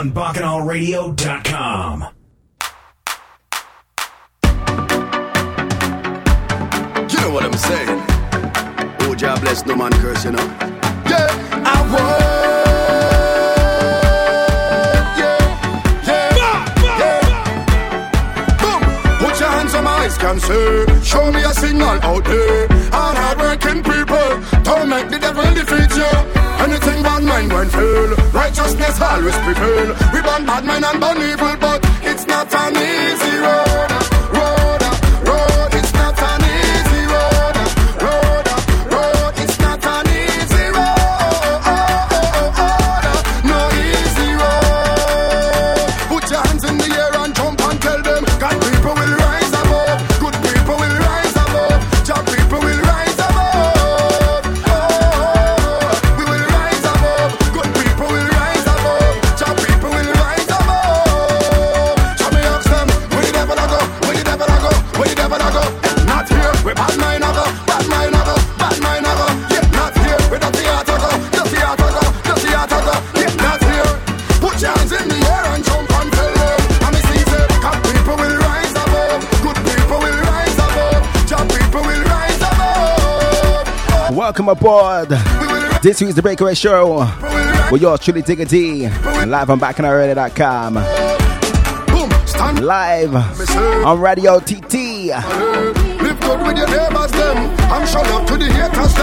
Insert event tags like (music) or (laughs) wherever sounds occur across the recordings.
on BacchanalRadio.com. You know what I'm saying? Oh, God bless no man curse, you know. Yeah, I was. Yeah, yeah, yeah. Boom. Put your hands on my eyes, can see. Show me a signal out there. All hard-working people, don't make the devil defeat you. Anything bad mind when fail, righteousness always prevail. We ban bad mind and ban evil, but it's not an easy. Road, Welcome aboard. This is the Breakaway Show. With yours truly, Digger D. Live on BacchanalRadio.com. Live on Radio TT.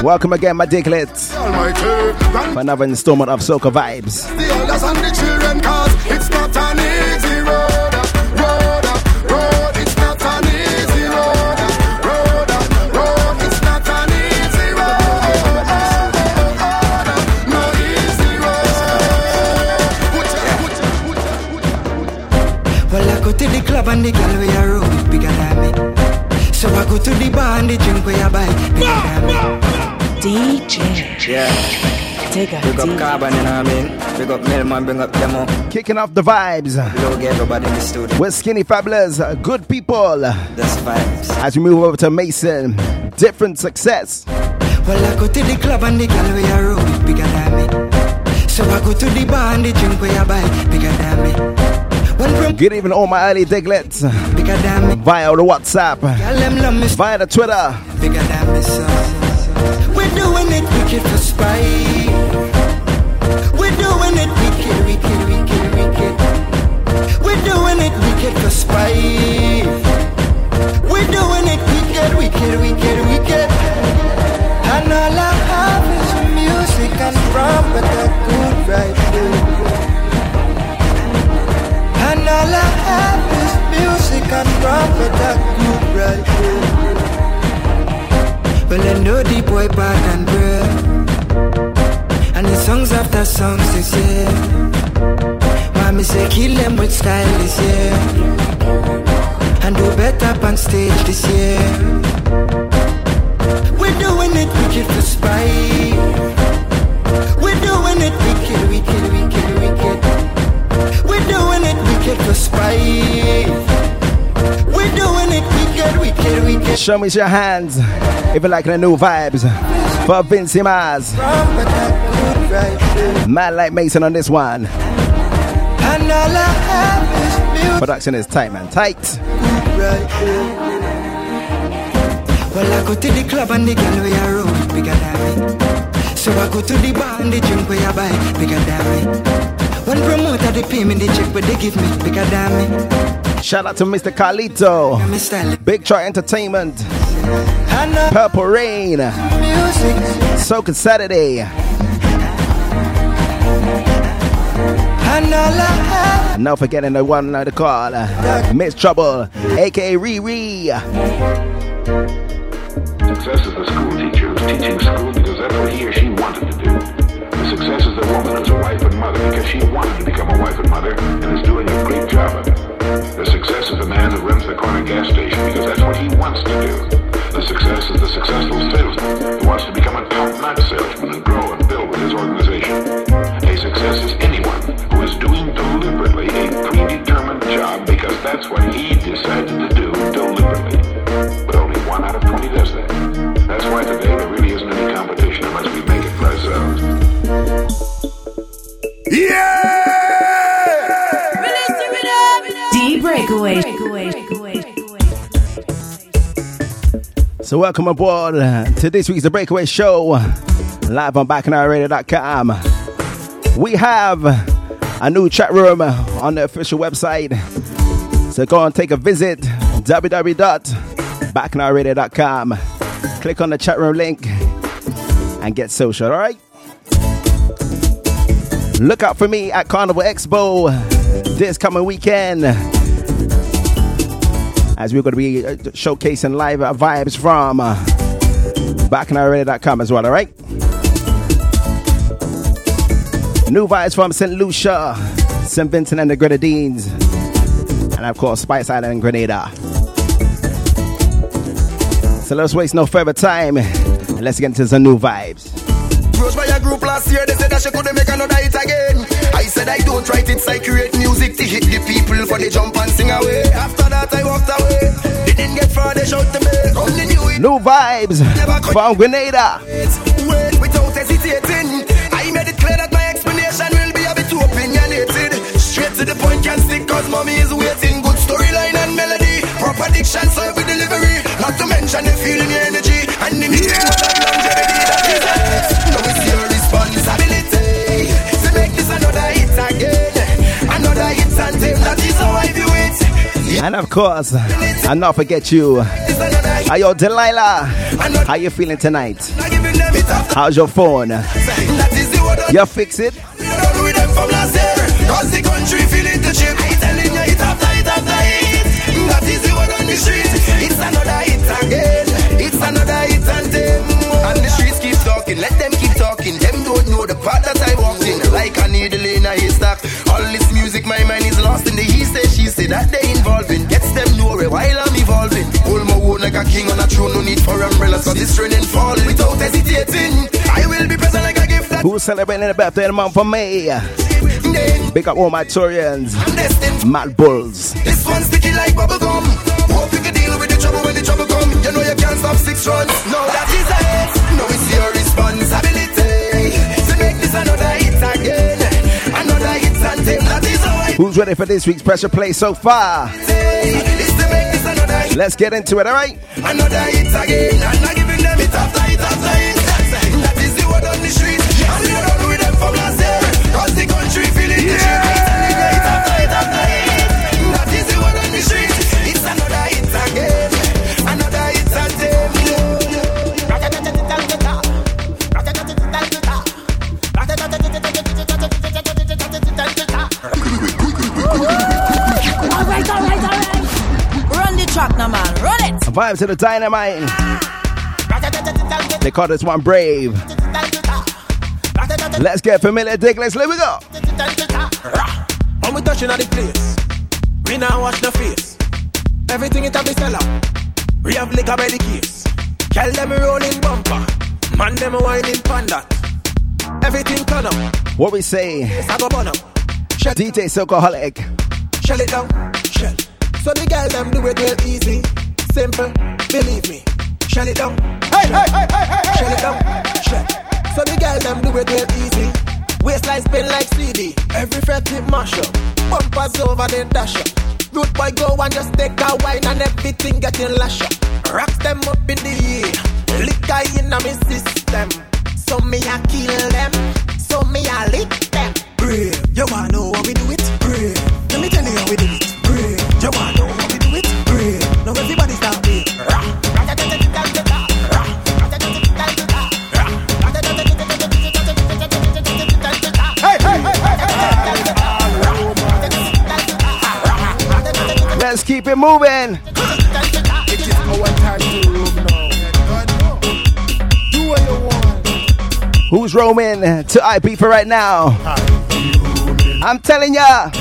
Welcome again, my. Almighty. For another installment of Soca Vibes. The club and girl where you roll is bigger than me. So I go to the bar and the drink where you buy bigger than me. DJ. Yeah. Digger Big up D. Carbon, you know what I mean? Big up Melman, bring up demo. Kicking off the vibes. Below get everybody in the studio. With Skinny Fabulous, good people. That's vibes. As we move over to Mason, different success. Well, I go to the club and the girl where you roll is bigger than me. So I go to the bar and the drink where you buy bigger than me. Good evening, all my early diglets. Via the WhatsApp, via the Twitter. We're doing it wicked for spite. We're doing it wicked, wicked, wicked, wicked. We're doing it wicked for spite. We're doing it wicked, wicked, wicked, wicked. And all I have is music and rum, but a good right And all I have is music and rum, but a good right well, I know the boy back and bread. And the songs after songs this year. Mommy say kill them with style this year. And do better on stage this year. We're doing it wicked for spite. We're doing it wicked, wicked, wicked, wicked. We're doing it wicked for spite. We're doing it wicked, wicked, wicked. Show me your hands if you like the new vibes. For Vincy Maz, Wrong, but a good right. man like Mason on this one. And all I have is. Production is tight, man, tight. Well, I go to the club and the girl you roll is bigger than me. So I go to the bar and the drink where you buy bigger than me. One promoter they pay me the check, but they give me bigger than me. Shout out to Mr. Carlito, And me style Big Troy Entertainment, and Purple Rain, music. Soca Saturday, And all I have, not forgetting the one on the call, uh, Miss Trouble, aka Riri. Success is the school teacher who's teaching school because that's what he or she wanted to do. The success is the woman who's a wife and mother because she wanted to become a wife and mother and is doing a great job of it. The success is the man who runs the corner gas station because that's what he wants to do. The success is the successful salesman who wants to become a top-notch salesman and grow and build with his organization. A success is anyone who is doing deliberately a predetermined job because that's what he decided to do deliberately. But only one out of 20 does that. That's why today Yeah! D breakaway. So welcome aboard to this week's The Breakaway Show, live on bacchanalradio.com. We have a new chat room on the official website, so go and take a visit, www.bacchanalradio.com. Click on the chat room link and get social, alright? Look out for me at Carnival Expo this coming weekend as we're going to be uh, showcasing live uh, vibes from uh, BacchanalRadio.com as well, all right? New vibes from St. Lucia, St. Vincent and the Grenadines, and of course, Spice Island and Grenada. So let's waste no further time and let's get into some new vibes. Approached by a group last year, they said that she couldn't make another hit again. I said I don't write it, I create music to hit the people for the jump and sing away. After that, I walked away. They didn't get far, they shout to me. Come the new it. New vibes from Grenada. Wait, without hesitating. I made it clear that my explanation will be a bit too opinionated. Straight to the point, can't stick, cause mommy is waiting. Good storyline and melody. Proper diction, serve with delivery. Not to mention the feeling, the energy, and the music. Yeah. longevity that is (laughs) And of course, I'll not forget you. It's another hit. Hi, yo, Delilah. How you feeling tonight? How's your phone? You fix it? you. It's another hit again. It's another hit and them. Talking. Let them keep talking. Them don't know the path that I walked in. Like a needle in a haystack. All this music, my mind is lost in the he say, she say that they involving. Gets them nowhere while I'm evolving. Hold my own like a king on a throne. No need for umbrellas. Cause it's raining falling. Without hesitating. I will be present like a gift that Who's celebrating the birthday of the month for me? Big up all my Torians, Mad Bulls. This one sticky like bubble gum. Hope you can deal with the trouble when the trouble come. You know you can't stop six runs. No, that is it. Who's ready for this week's pressure play so far? say. Is to make this another hit, Let's get into it, all Run the now, man. Run it. Vibes to the dynamite. They call this one brave. Let's get familiar, Dick. Let's let we go. When we touching at the place, we now wash the face. Everything it have be sell out. We have liquor by the case. Tell them rolling bumper. Man them whining panda. Everything turn up. What we say, I go burn up. Shell, DJ Socoholic. shell it down. Shell. So the girl them do it real easy. Simple. Believe me. Shell it down. Hey, hey, hey, hey, hey. Shell it down. Shell. So the girl them do it real easy. Waistline spin like CD. Every fret tip mash up. Bumpers over the dash up. Root boy go and just take a wine and everything getting lash up. Rocks them up in the air. Liquor in a me system. So me a kill them. So me a lick them. Brave. You wanna know how we do it? Brave. Let me tell you how we do it. Brave. You wanna how we do it? Brave. Now everybody start me. Let's keep it moving. It is our time to move now. Do what you want. Who's roaming to IP for right now? I'm telling ya.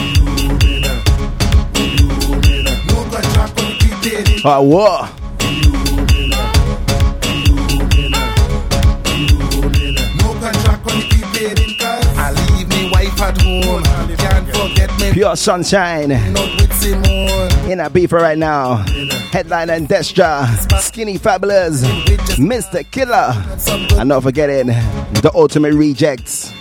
Forget me. Pure sunshine. In a beef right now. Headline and Destra. Skinny Fabulous. Mr. Killer. And not forgetting the ultimate rejects.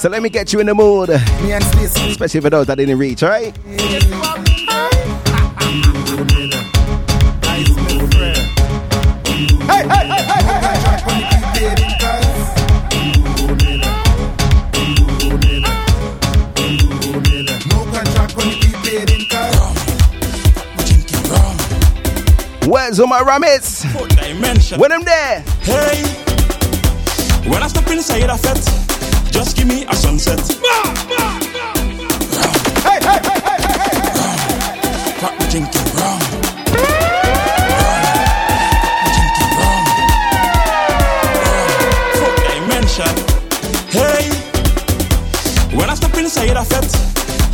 So let me get you in the mood. Especially for those that didn't reach, alright? Where's all my rabbits? When I'm there. Hey, when I step inside a fete, just give me a sunset. Hey, hey, hey, hey, hey, hey. Got me drinking rum. dimension. Hey, when I step inside a fete,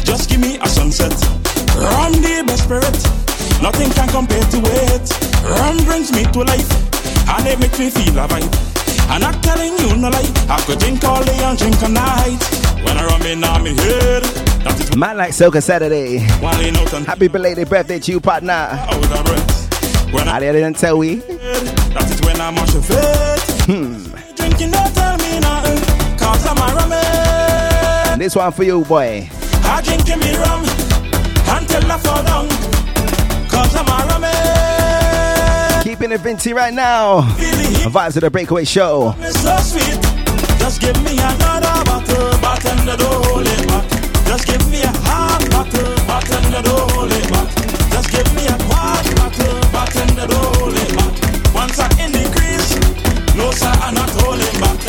just give me a sunset. Rum the best spirit. Nothing can compare to it. Rum brings me to life, and it makes me feel alive. I'm not telling you no lie. I could drink all day and drink all night. When I rum in on me head. Man like Soca Saturday. Happy belated birthday to you, partner. I, didn't tell we. That is when I'm on. Hmm. Drinking, don't tell me nothing. Cause I'm a rummy. This one for you, boy. I drink me rum until I fall down. Keeping it Vincy right now. Vibes of the Breakaway Show. So sweet. Just give me another bottle, bottle, don't hold it back. Just give me a half bottle, bottle, don't hold it back. Just give me a quart bottle, bottle, don't hold it back. Once I in the crease, no sir, I'm not holding back.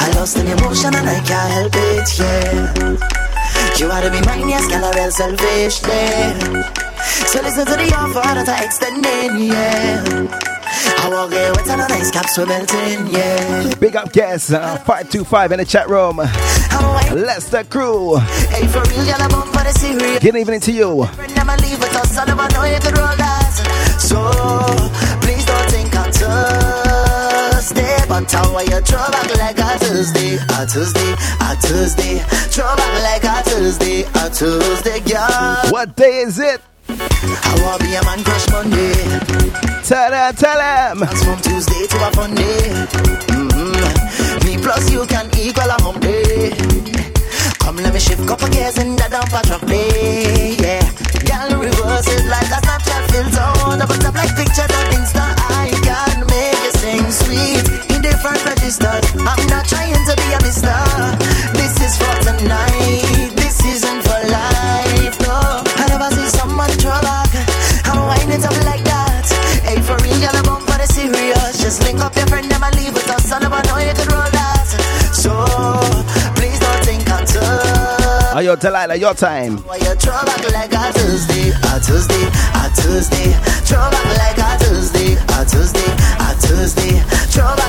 I lost an emotion and I can't help it, yeah. You ought to be mine, yes, girl, real selfish, yeah. So listen to the offer that I extending, yeah. I walk here with a nice caps we're melting, yeah. Big up guests, uh, 525 in the chat room. Lester Crew. Hey, for real, y'all, I'm for the serious. Good evening to you. Never leave with us, I never know you could roll that. So, please don't think I'm Thursday, but how are you throw back like a Tuesday, a Tuesday, a Tuesday, throw back like a Tuesday, a Tuesday, girl. What day is it? I wanna be a man crush Monday. Tell them, tell them. That's from Tuesday to a Monday. Mm-hmm. Me plus you can equal a Monday. Come let me shift couple gears in the dumper truck day. Yeah, girl reverse it like a Snapchat filter. Double tap like pictures on Insta. I can make you sing sweet in different registers. I'm not trying to be a mister. Up your friend, them leave with us. I never know you could roll that. So, please don't think I'm tough. Are you Delilah, your time? Why you throw back like a Tuesday, a Tuesday, a Tuesday. Throw back like a Tuesday, a Tuesday, a Tuesday.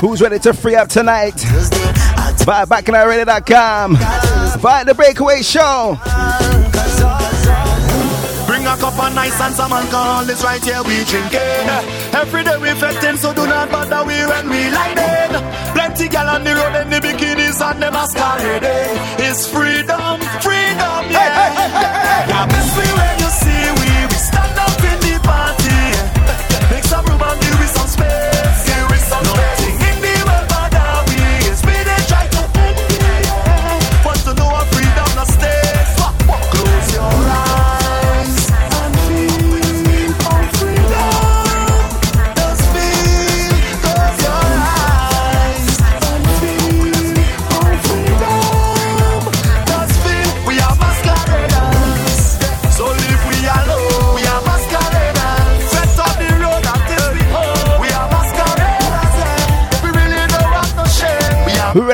Who's ready to free up tonight? Tuesday, Tuesday. Buy bacchanalradio.com. Buy the breakaway show. Bring a cup of nice and some alcohol, it's right here we drinking. Every day we fetting, so do not bother we when we lighting. Plenty gal on the road in the bikinis and the masquerading. It's freedom, freedom, yeah. Hey, hey, hey, yeah, miss me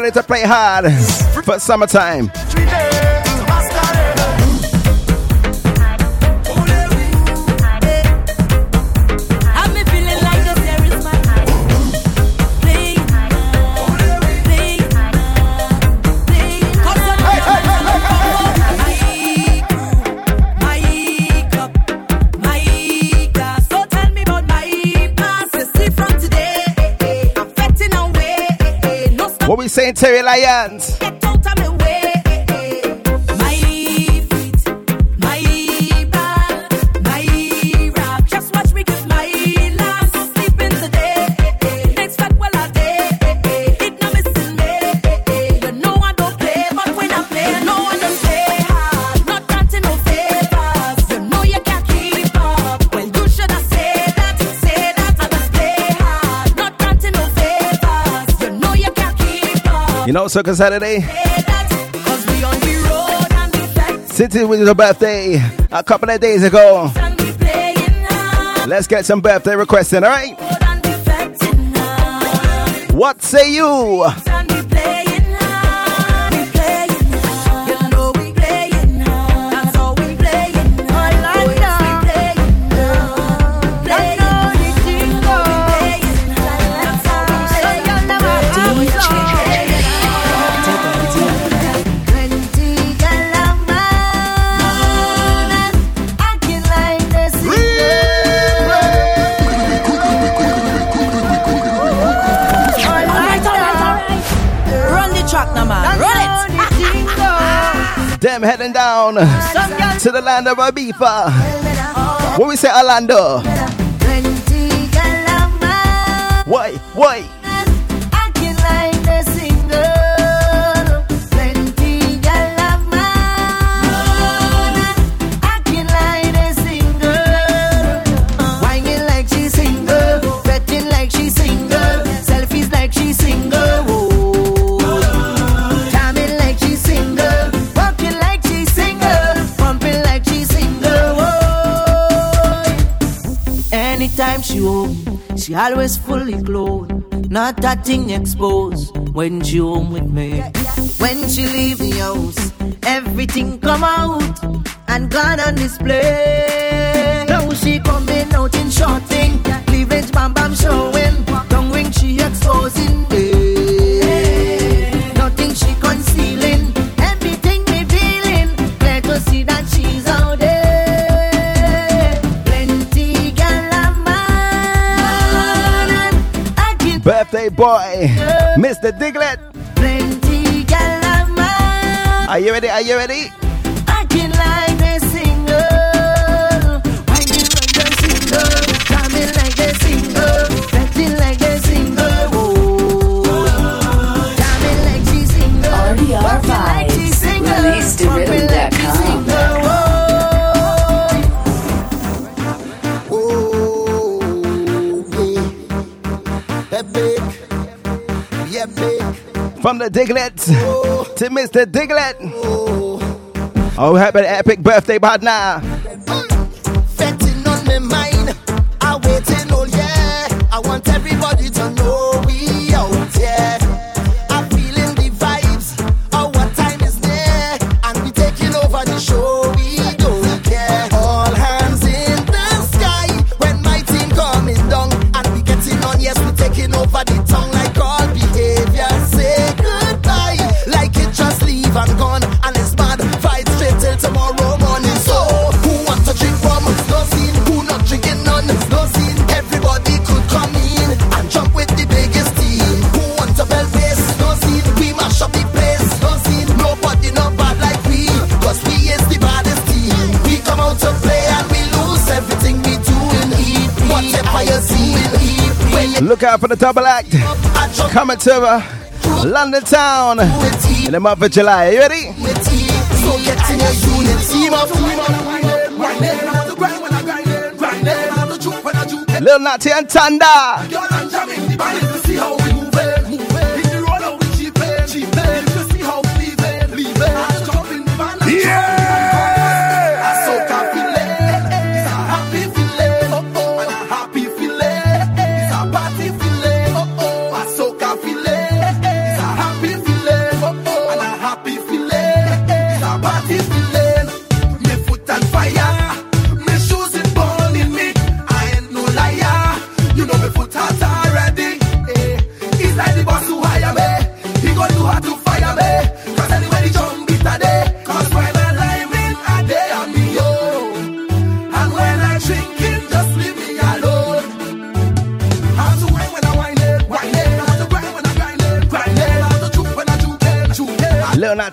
ready to play hard for summertime? Saying, Terri Lyons? know, Soca Saturday. Since it was your birthday a couple of days ago, let's get some birthday requests in, alright? What say you? them heading down to the land of Ibiza. What we say Orlando. Why, why? home, she always fully clothed, not that thing exposed when she home with me. When she leave the house, everything come out and gone on display. Now she coming out in short thing, cleavage bam bam showing, tongue ring she exposing. Boy, Mr. Diglett. Are you ready? Are you ready? R5. From the Diglett to Mr. Diglett. Oh, happy epic birthday, partner. Look out for the double act coming to uh, London Town in the month of July. Are you ready? Little Natty and Thunda.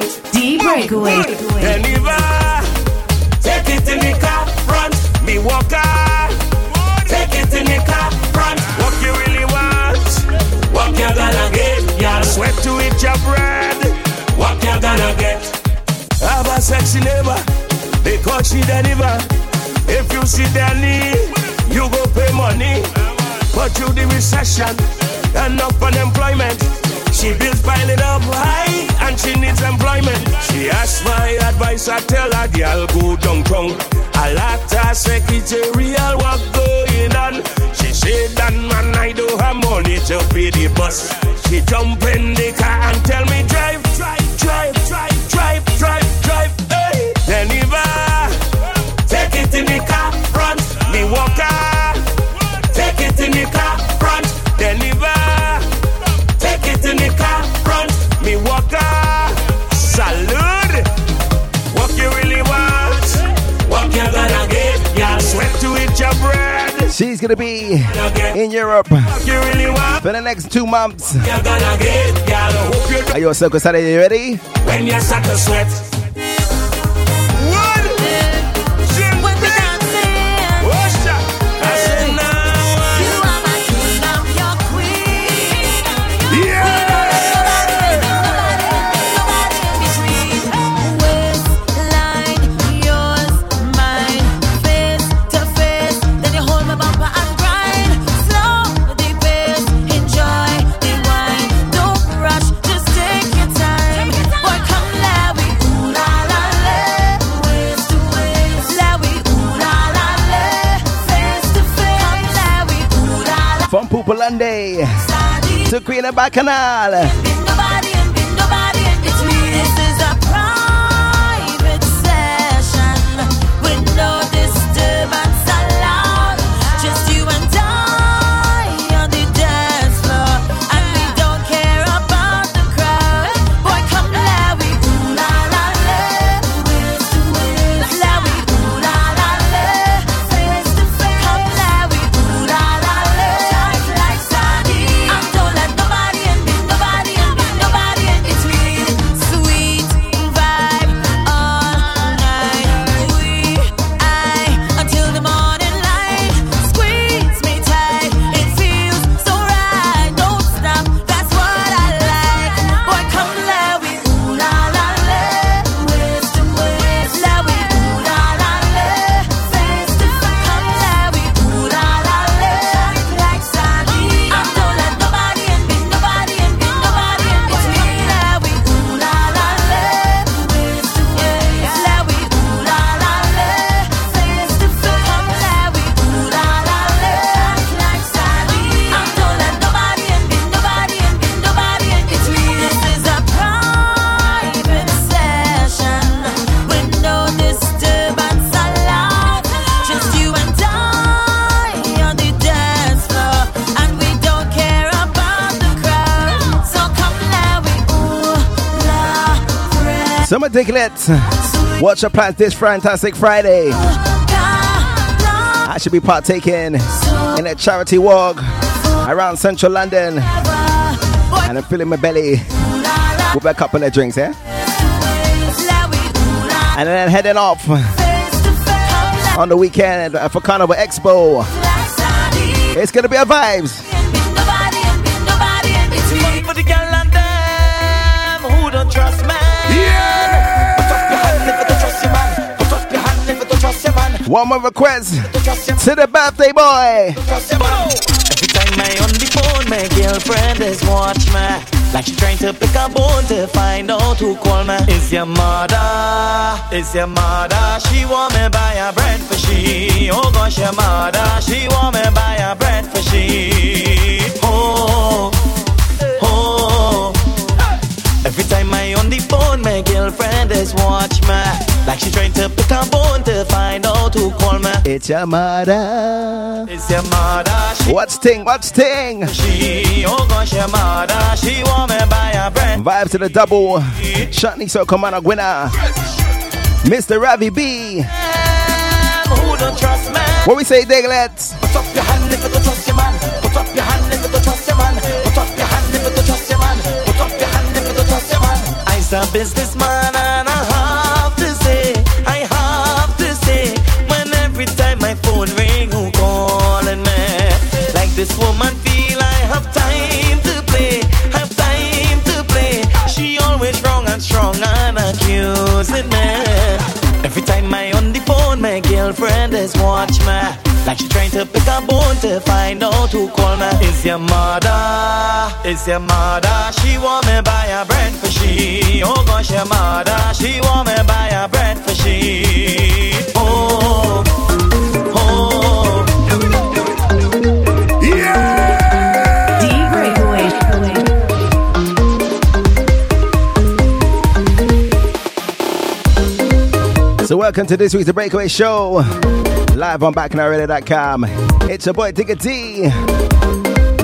the front. D Breakaway. Deliver. Take it in the car front. Me walker. Take it in the car front. What you really want? What you gonna get? Y'all sweat to eat your bread. What you gonna get? Have a sexy neighbor. Because she deliver. If you see their need, you go pay money. But through the recession and up unemployment, she bills piling up high and she needs employment. She asked my advice, I tell her, girl, go downtown. I like her secretarial work going on. She said, that man, I don't have money to pay the bus. She jump in the car and tell me, drive, drive, drive, drive, drive, drive, drive. Hey, deliver. Take it in the car front, me walker. She's gonna be in Europe for the next two months. Are you a Soca Saturday? You ready? when you sweat. To Queen of Bacchanal. Diglets. What's your plans this fantastic Friday? I should be partaking in a charity walk around central London and I'm filling my belly with a couple of drinks, yeah? And then heading off on the weekend for Carnival Expo. It's gonna be a vibes. One more request to the birthday boy. Every time I on the phone, my girlfriend is watch me. Like she trying to pick a bone to find out who call me. Is your mother? Is your mother? She want me buy a bread for she. Oh gosh, your mother. She want me buy a bread for she. Oh, oh. Every time I on the phone, my girlfriend is watch me. Like she trying to pick a bone to find out who call me. It's your mother. It's your mother. She What's ting? What's ting? she, oh gosh, your mother, she want me buy a bread. Vibes to the double. Chutney Soca Monarch winner. Mr. Ravi B. Who don't trust me? What we say, Diglets? Put up your hand if you don't trust your man. Put up your hand if you don't trust your man. Put up your hand if you don't trust your man. Put up your hand if you don't trust your man. I just a businessman girlfriend is watch me. Like she trying to pick a bone to find out who call me. Is your mother? Is your mother? She want me buy a bread for she. Oh gosh, your mother. She want me buy a bread for she. Oh, oh. Yeah. So welcome to this week's The Breakaway Show. Live on BacchanalRadio.com. It's your boy Tigger T.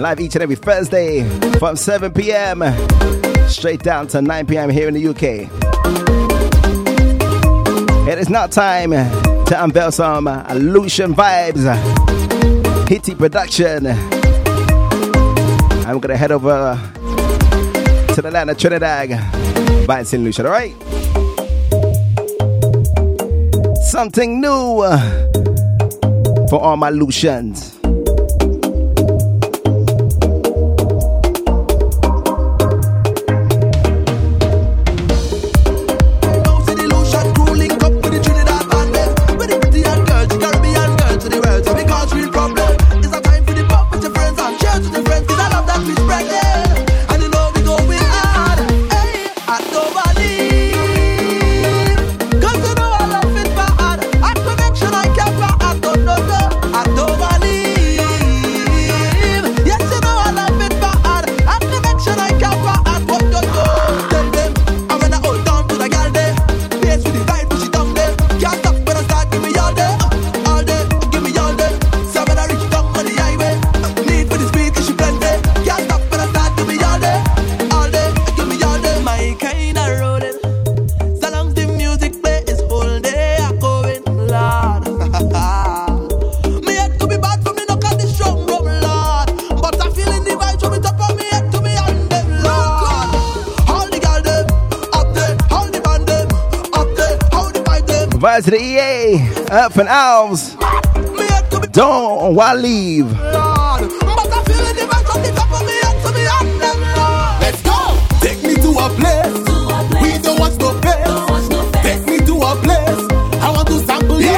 Live each and every Thursday from 7 p.m. straight down to 9 p.m. here in the UK. It is now time to unveil some Lucian vibes, Hitty production. I'm gonna head over to the land of Trinidad by St. Lucian, alright? Something new uh, for all my Lucians. Me and them, Lord. Let's go. Take me to a place. We don't want no face. Take me to a place. I want to sample your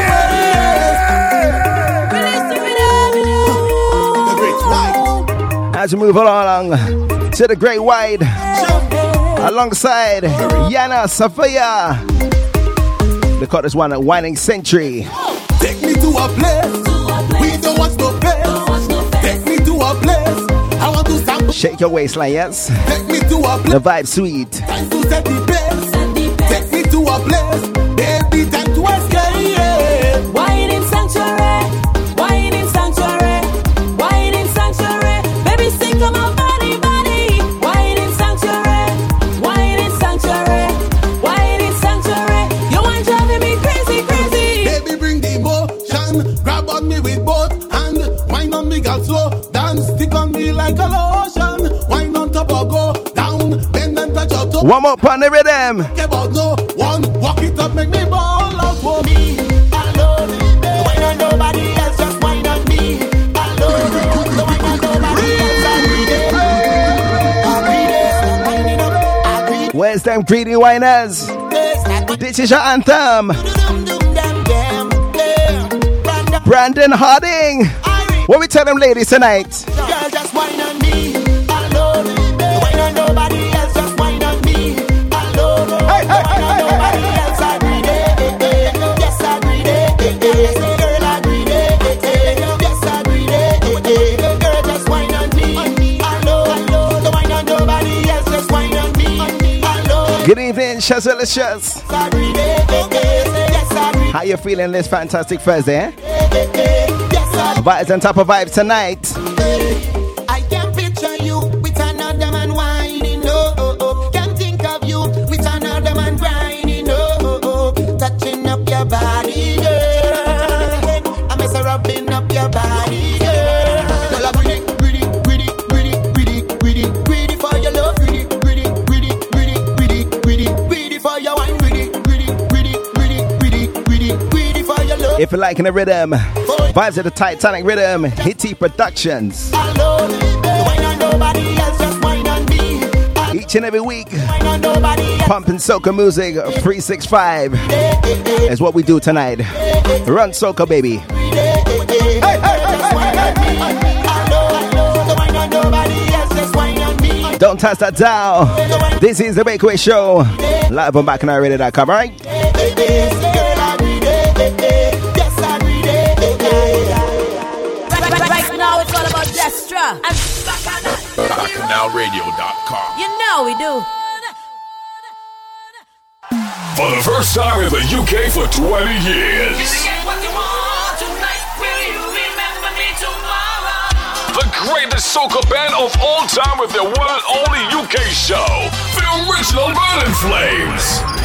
The great white. As we move along to the Great Wide, alongside Yana Safaya. They call this one a Whining Century. Take me to a place. We don't want no face. Take me to a place. I want to sample. Shake your waistline, yes? Take me to a place. The vibe sweet. Time to set the pace. Take me to a place. One more on the rhythm. About no one. Walk it up, make me ball out for me. Alone. The wine on nobody else, just wine on me. Alone. The wine on nobody else. Agree day. Agree day. Winding up. Agree Where's them greedy whiners? This is your anthem. Brandon Harding. What we tell them ladies tonight? Yes, agree How you feeling this fantastic Thursday, eh? Vibes on top of vibes tonight. If you're liking the rhythm, vibes of the Titanic rhythm, Hitty Productions. Each and every week, pumping soca music 365 is what we do tonight. Run soca, baby. Don't touch that dial. This is the Breakaway Show. Live on bacchanalradio.com, right? BacchanalRadio.com. You know we do. For the first time in the UK for 20 years. The greatest soca band of all time with their one and only UK show, the original Burning Flames.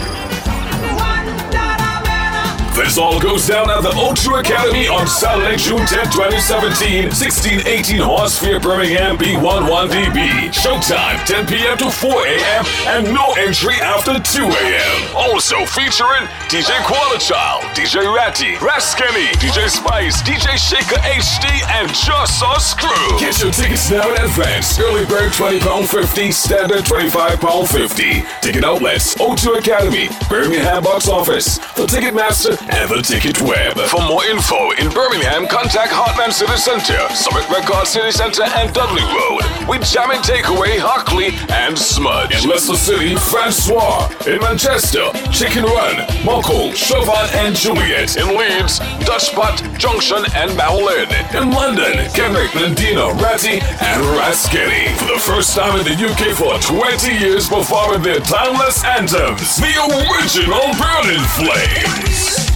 This all goes down at the O2 Academy on Saturday, June 10, 2017, 1618 Horsefair, Birmingham, B11DB. Showtime 10 p.m. to 4 a.m. and no entry after 2 a.m. Also featuring DJ Qualichild, DJ Ratty, Raskenny, DJ Spice, DJ Shaker HD, and Just Us Crew. Get your tickets now in advance. Early bird £20.50, standard £25.50. Ticket outlets, O2 Academy, Birmingham box office, the Ticketmaster, Ticket Web. For more info in Birmingham, contact Hartman City Center, Summit Record City Center, and Dudley Road. With Jamming Takeaway, Hockley, and Smudge. In Leicester City, Francois. In Manchester, Chicken Run, Mockle, Chauvin, and Juliet. In Leeds, Dutchpot, Junction, and Bowlin. In London, Kendrick, Nandino, Ratty, and Rasketti. For the first time in the UK for 20 years performing their timeless anthems, the original Burning Flames.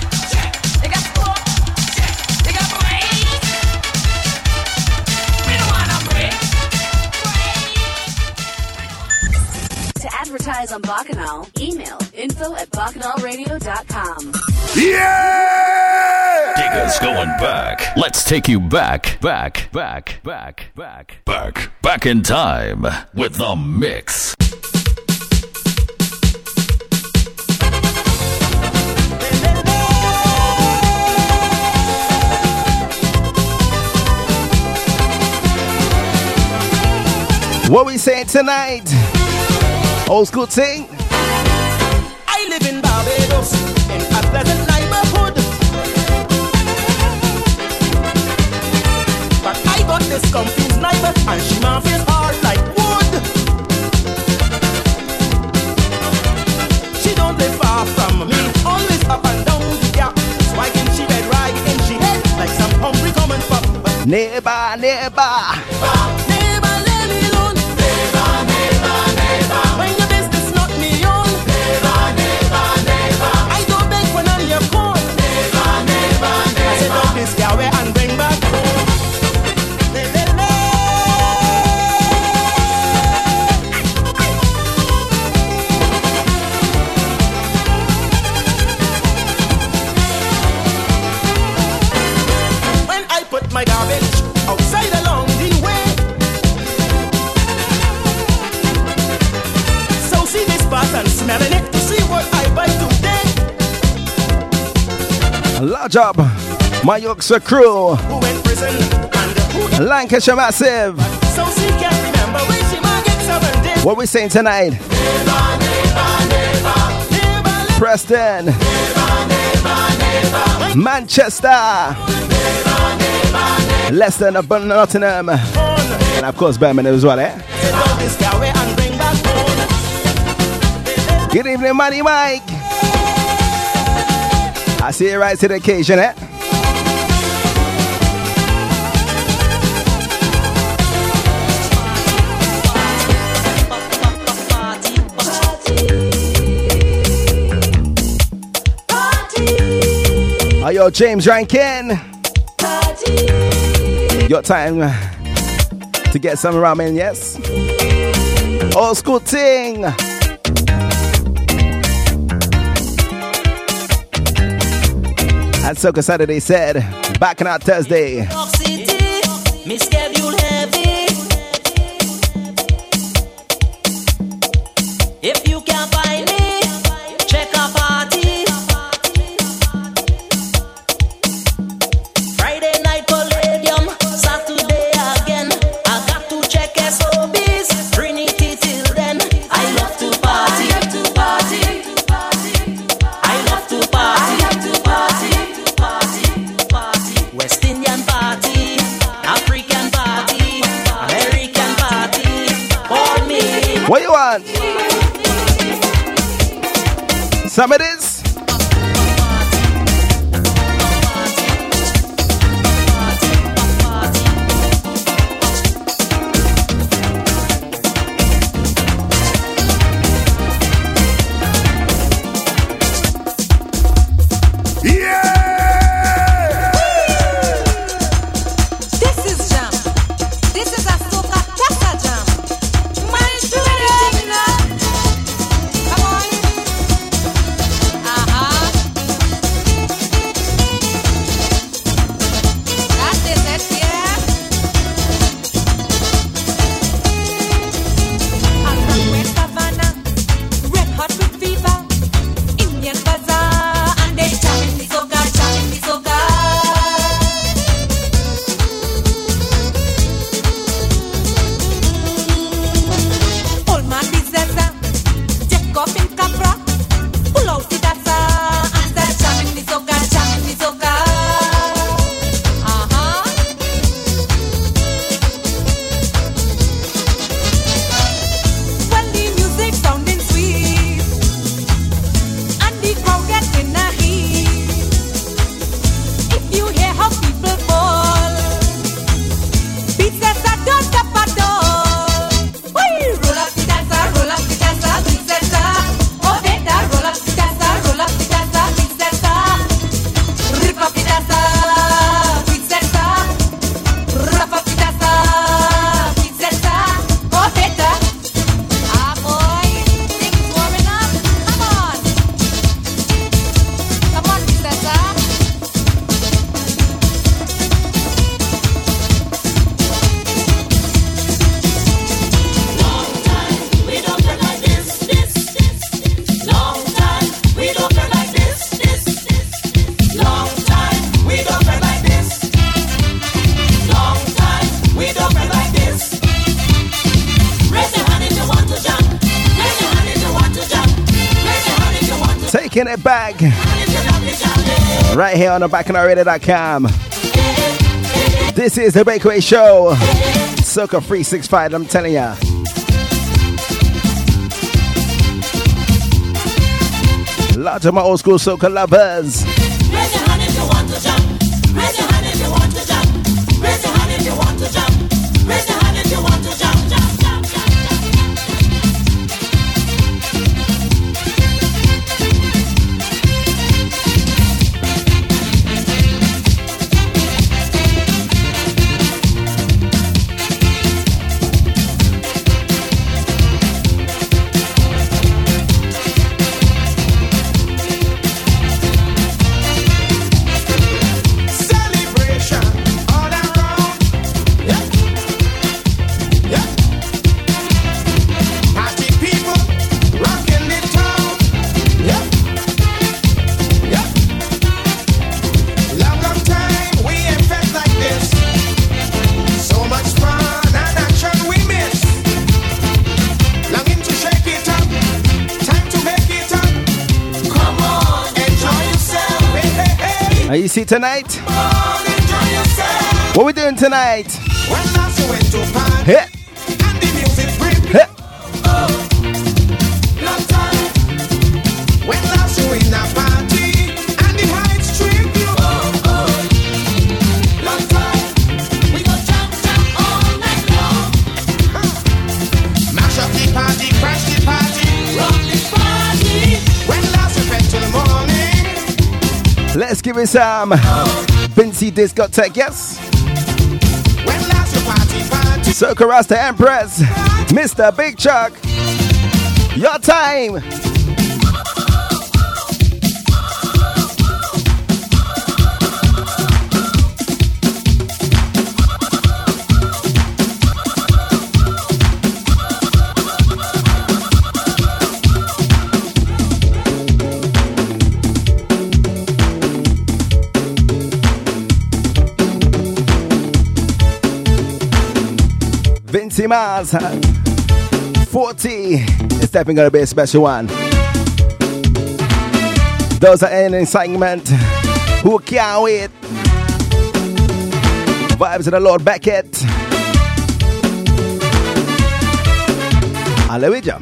Advertise on Bacchanal, email info at bacchanalradio.com. Yeah! Digga's going back. Let's take you back, back, back, back, back, back, back in time with the mix. What we saying tonight? Old school thing. I live in Barbados in a pleasant neighborhood. But I got this confused neighbor and she face hard like wood. She don't live far from me, always up and down, yeah. Swagging she bed, ragging she head like some hungry coming for. Neighbor, neighbor. Large up. My Yorkshire crew. Lancashire Massive. What we saying tonight? Preston. Manchester. Leicester Nottingham. And of course Birmingham as well, eh? Good evening, Money Mike. I see you right to the occasion, eh? Are yo, James Rankin? Your time to get some ramen, yes? Old school ting. And Soca Saturday said, back on our Thursday. on. Some of this. down on bacchanalradio.com. This is the Breakaway Show. Soca 365, I'm telling ya. Lots of my old school soca lovers. tonight? What we doing tonight? is um Vincy Discotheque, yes. Circa Rasta Empress, Mr. Big Chuck, your time. 40 miles. 40 It's definitely going to be a special one. Those are ending excitement. Who can't wait? Vibes of the Lord Beckett. Hallelujah.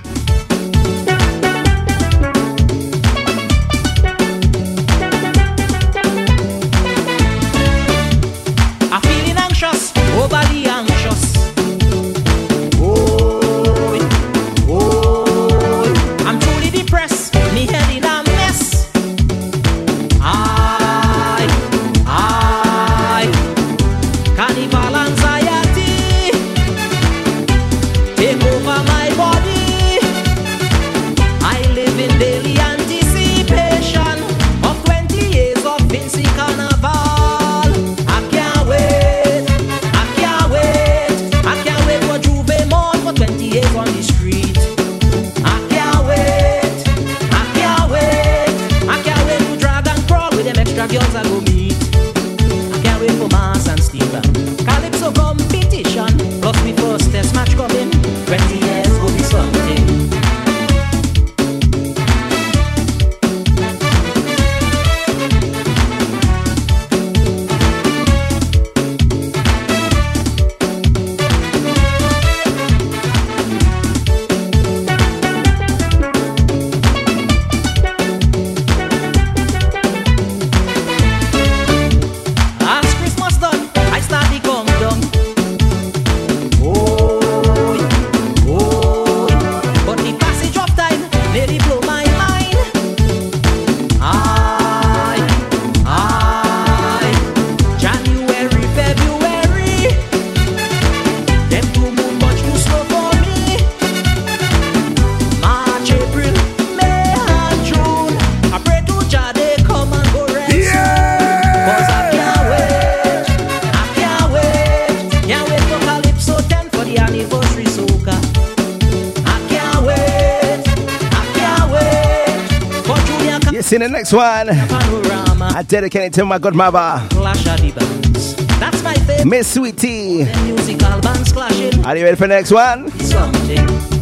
Next one. I dedicate it to my godmother. Clash of the bands. That's my favorite. Miss Sweetie. Musical bands clashing. Are you ready for the next one? Something.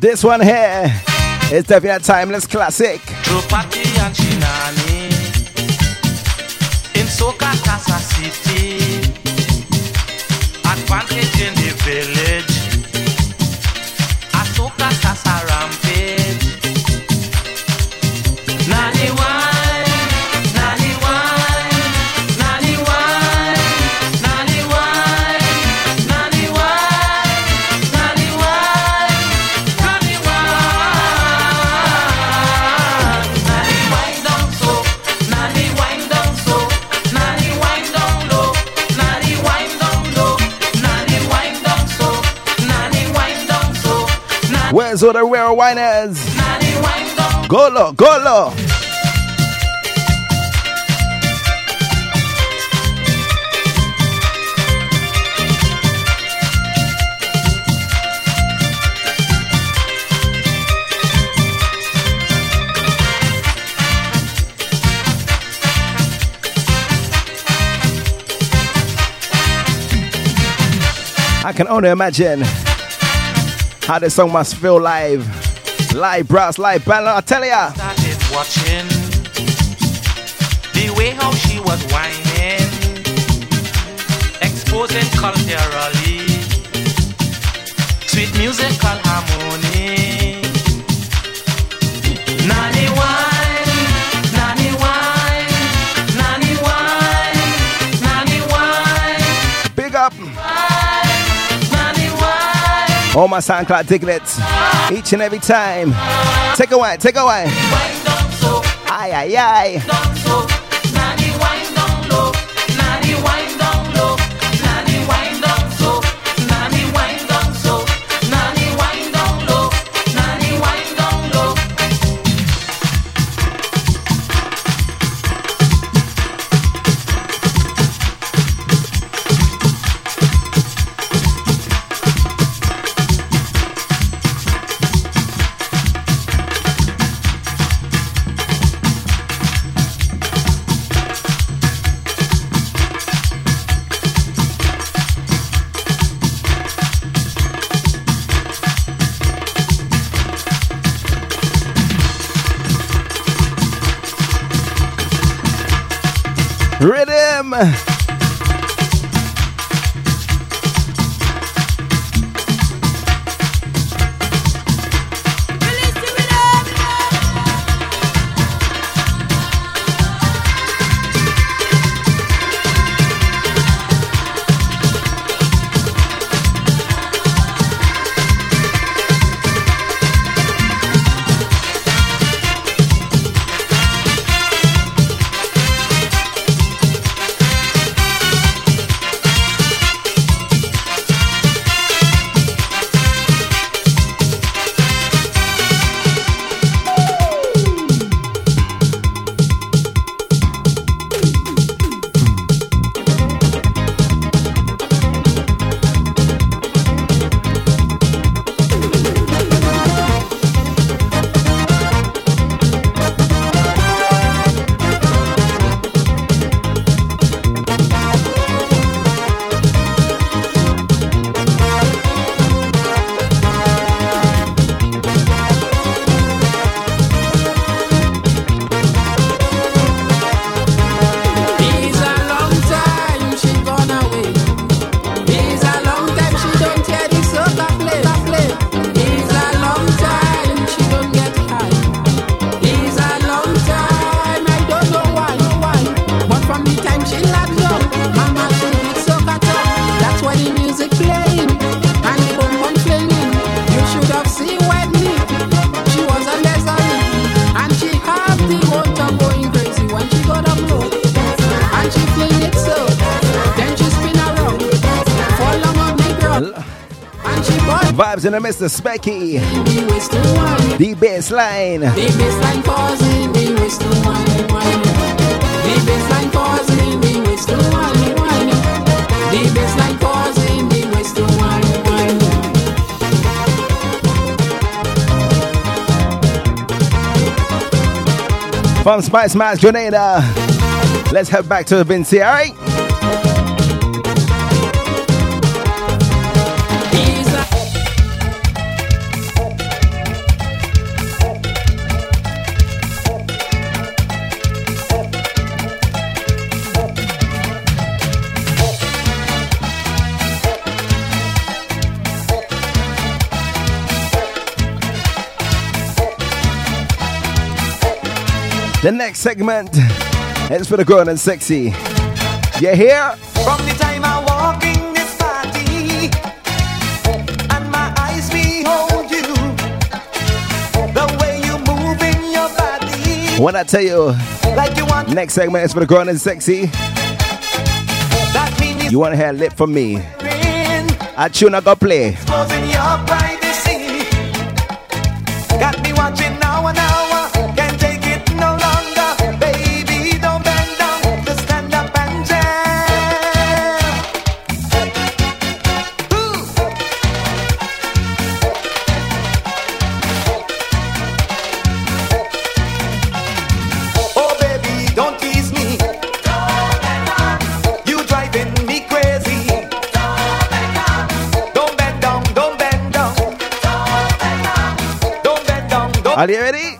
This one here is definitely a timeless classic. And in Where's all the rare whiners? Nani wine down. Go low, go low. I can only imagine how this song must feel live. Live brass, live band, I tell ya. started watching the way how she was whining, exposing culturally sweet musical harmony. Nani All my SoundCloud diglets. Each and every time. Take a wine, take a wine. Aye, aye, aye. The Mr. Specky. The baseline. The baseline pausing, the waist to. The baseline pausing, the waist to. The baseline pausing, the waist to. From Spicemas Grenada. Let's head back to the Vincy, alright? The next segment is for the grown and sexy. You hear? From the time I walk in this party oh, and my eyes behold you, the way you move in your body, When I tell you, like you want next segment is for the grown and sexy. You want to hear lip from me? I tune I go play. Bend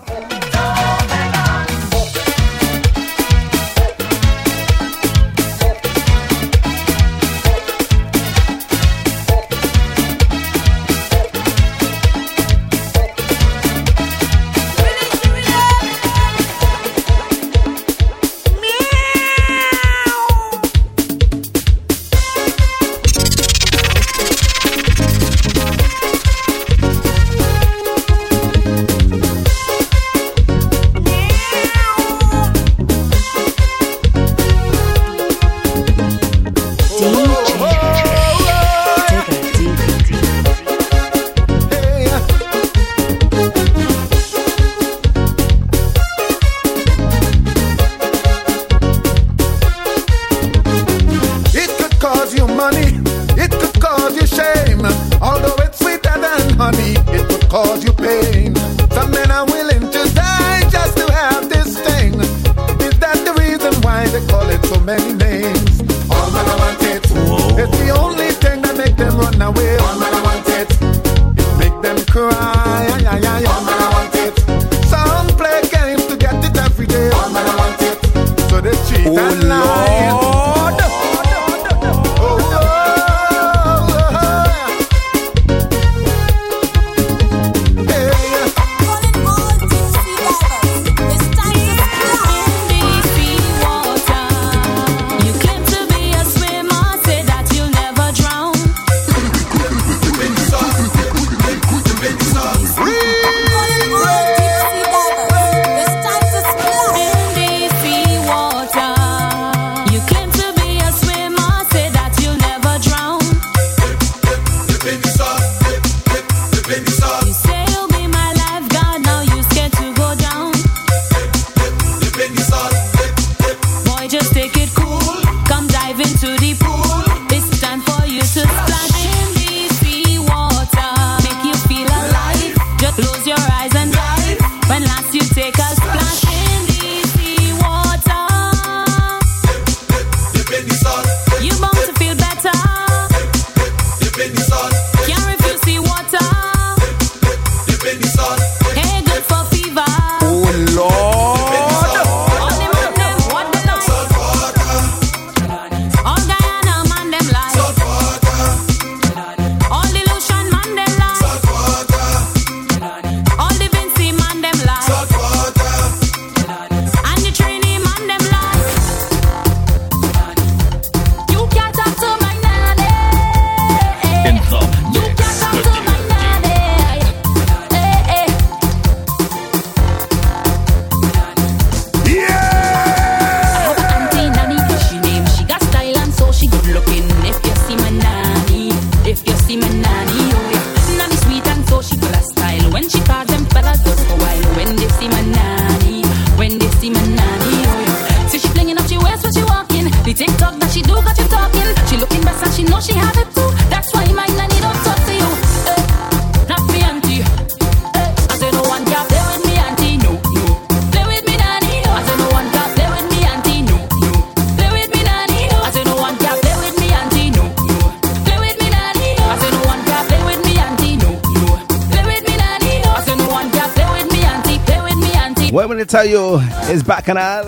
tell you is Bacchanal.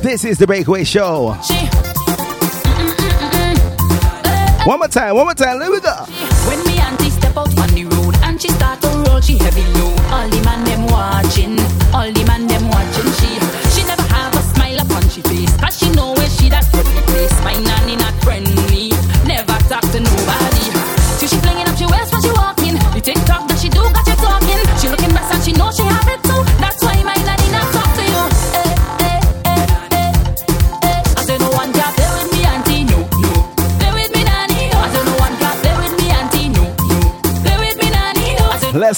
This is the Breakaway Show. One more time, one more time, let me go. When me auntie step out on the road and she start to roll, she heavy. All the man them watching, all the man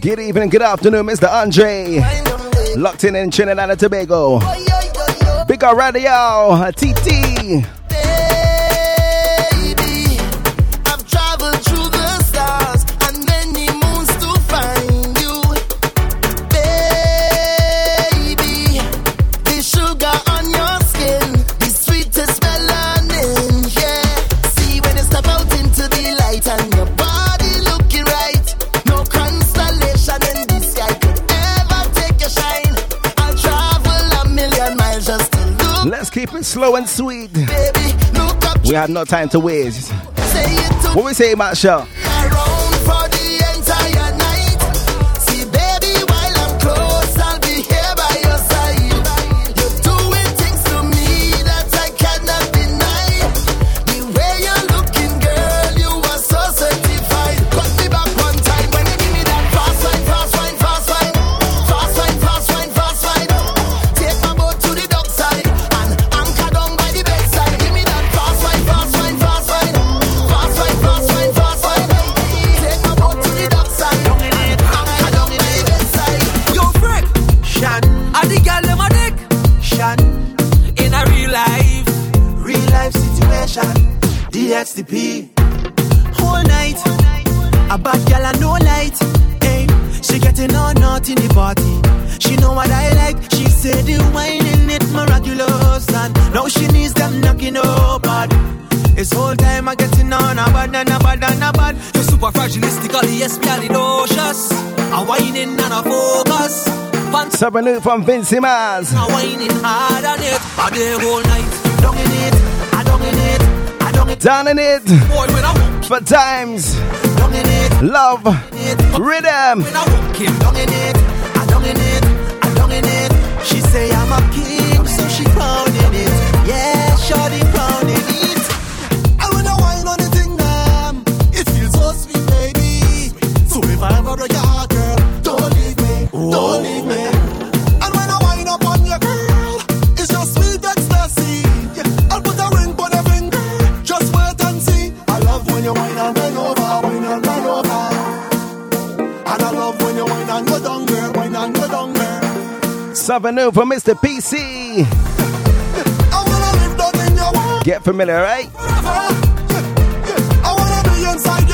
Good evening, good afternoon, Mr. Andre. Locked in in Trinidad and Tobago. Big up radio, TT. slow and sweet. Baby, we have no time to waste. What we say, about Shaw? Something new from Vincy Mas. Down in it, For times. Love. Rhythm. She say I'm a king, so she pounding it. Yeah, shorty pounding it. Avenue for Mr. PC. Get familiar, right?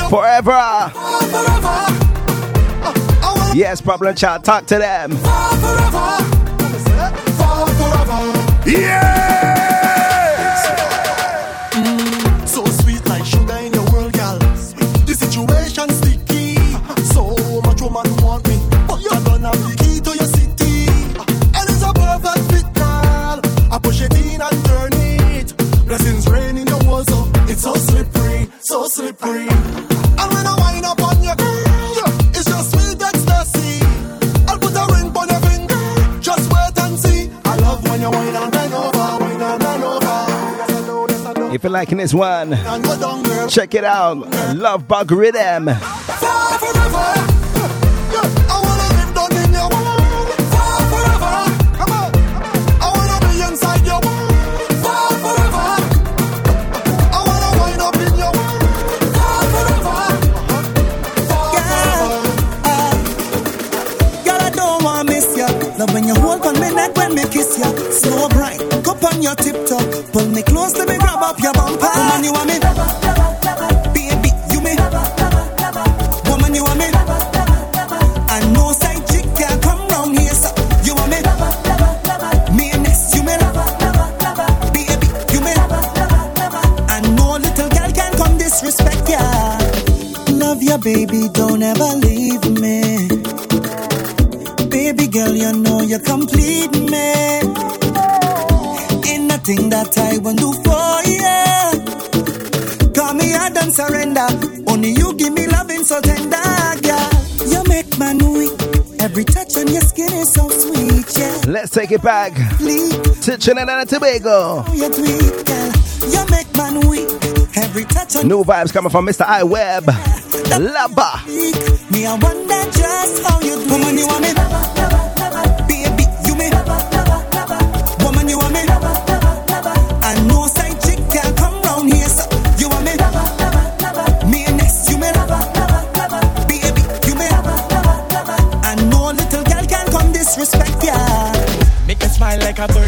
Forever. Forever. Yes, problem child, talk to them. Yeah! If you're liking this one, check it out. Love Bug Rhythm. Take it back to Trinidad and Tobago. You tweet, girl. You make man weak. Every touch on New vibes coming from Mr. I Web. Laba. me, I wonder just how you do. Woman, you want me?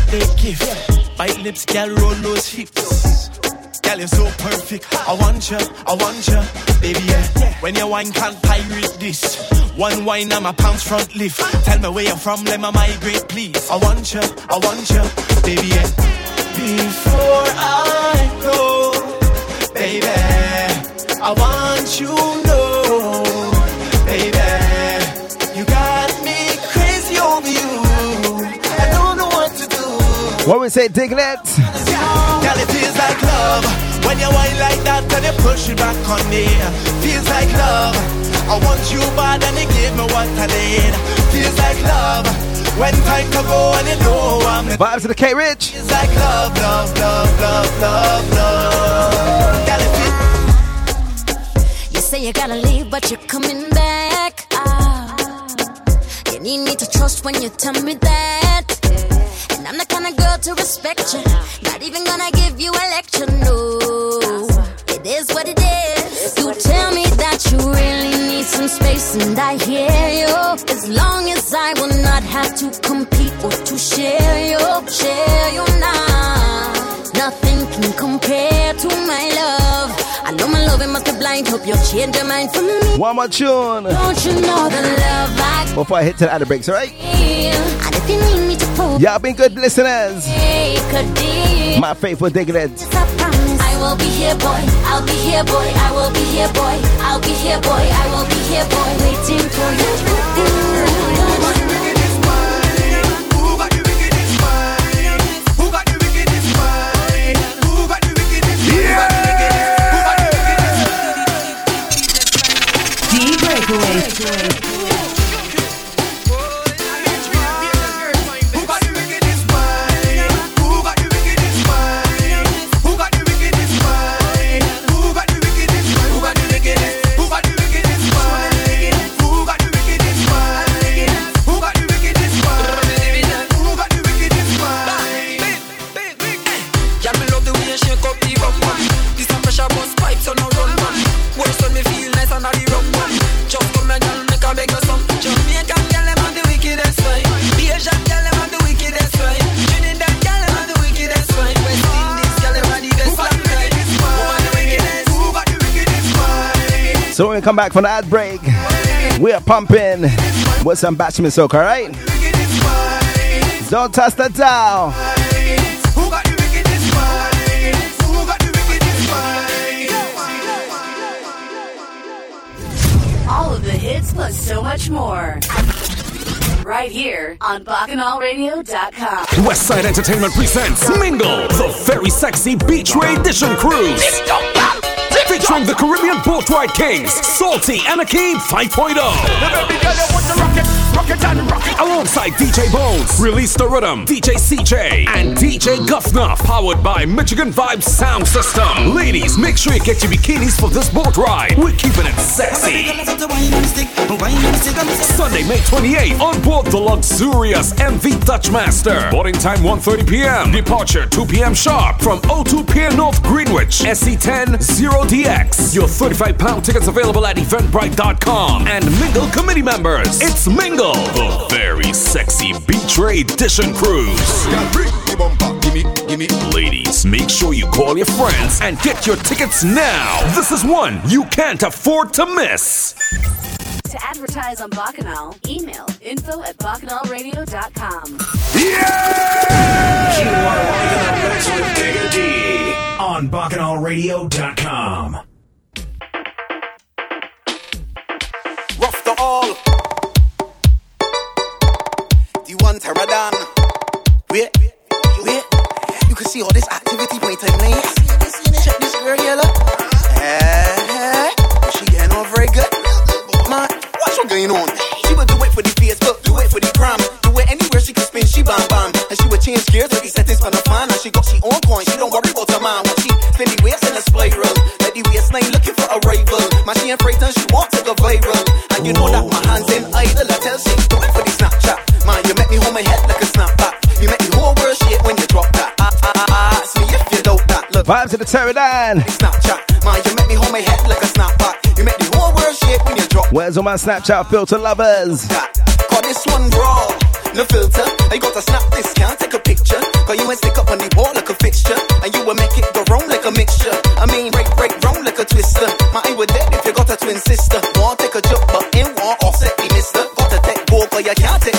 Birthday gift. Bite lips, girl, roll those hips. Girl, you're so perfect. I want you, I want you, baby. Yeah. When your wine can't pirate this. One wine, I'm a pounds front lift. Tell me where you're from, let me migrate, please. I want you, I want you, baby. Yeah. Before I go, baby, I want you know, What we say, Diglett? Girl, it feels like love when you whine like that and you push it back on me. Feels like love. I want you bad and you give me what I need. Feels like love when time to go and you know I'm the Vibes to the K Rich. Feels like love, love, love, love, love, love. Girl, it feels You say you gotta leave, but you're coming back. Ah, you need me to trust when you tell me that. I'm the kind of girl to respect you. Not even gonna give you a lecture, no. It is what it is. You tell me that you really need some space, and I hear you. As long as I will not have to compete or to share your share blind. Hope you'll change your mind for me. One more tune. Don't you know the love I Before I hit to the other breaks, alright? feel? And if you need me to pull, Y'all been good listeners. take a deal. My faithful Diglett. I will be here, boy. I'll be here, boy. I will be here, boy. I'll be here, boy. I will be here, boy. Waiting for you. We come back from the ad break, we're pumping with some bashment soca, alright? Don't touch the dial. All of the hits plus so much more. Right here on BacchanalRadio.com. Westside Entertainment presents Mingle, the very sexy Beach Ray Edition Cruise. Featuring the Caribbean Boat Ride Kings, Salty Anarchy 5.0. Alongside DJ Bones, Release the Rhythm, DJ CJ, and DJ Guffna, powered by Michigan Vibes Sound System. Ladies, make sure you get your bikinis for this boat ride. We're keeping it sexy. Sunday, May 28th, on board the luxurious MV Dutchmaster. Boarding time 1.30 p.m. Departure 2 p.m. sharp from O2 Pier North Greenwich, SE10 0DX. Your 35 pound tickets available at eventbrite.com and Mingle committee members. It's Mingle, Assemble the very sexy B-Tray Edition Cruise. Ladies, make sure you call your friends and get your tickets now. This is one you can't afford to miss. To advertise on Bacchanal, email info at bacchanalradio.com. You are rocking the mix with Digga D on bacchanalradio.com. One Teradan. Wait, wait. You can see all this activity by time. Check this girl here, look. Eh, she getting on very good. Man, what's what going on? She would do it for the Facebook, do it for the gram, do it anywhere she can spin, she bam bam. And she would change gears with the settings for the fan. And she got she own coin, she don't worry about her man. When she spin the waist in a spiral, let the waistline looking for a rival. Man, she ain't frightened, she wants to go viral. And you know that my hands in idle, I tell she do it for the Snapchat. Man, you make me hold my head like a snapback. You make the whole world shake when you drop that. Ah, ah, ah, ask me if you doubt that. Look. Vibes to the Pterodine. Snapchat, man, you make me hold my head like a snapback. You make the whole world shake when you drop Where's all my Snapchat filter lovers? Call this one raw, no filter. I got to snap this, can't take a picture. Cause you ain't stick up on the wall like a fixture. And you will make it go round like a mixture. I mean, break, break, round like a twister. My eye would dead if you got a twin sister. Want take a joke, but in want offset mister. Got to take gold, but you can't take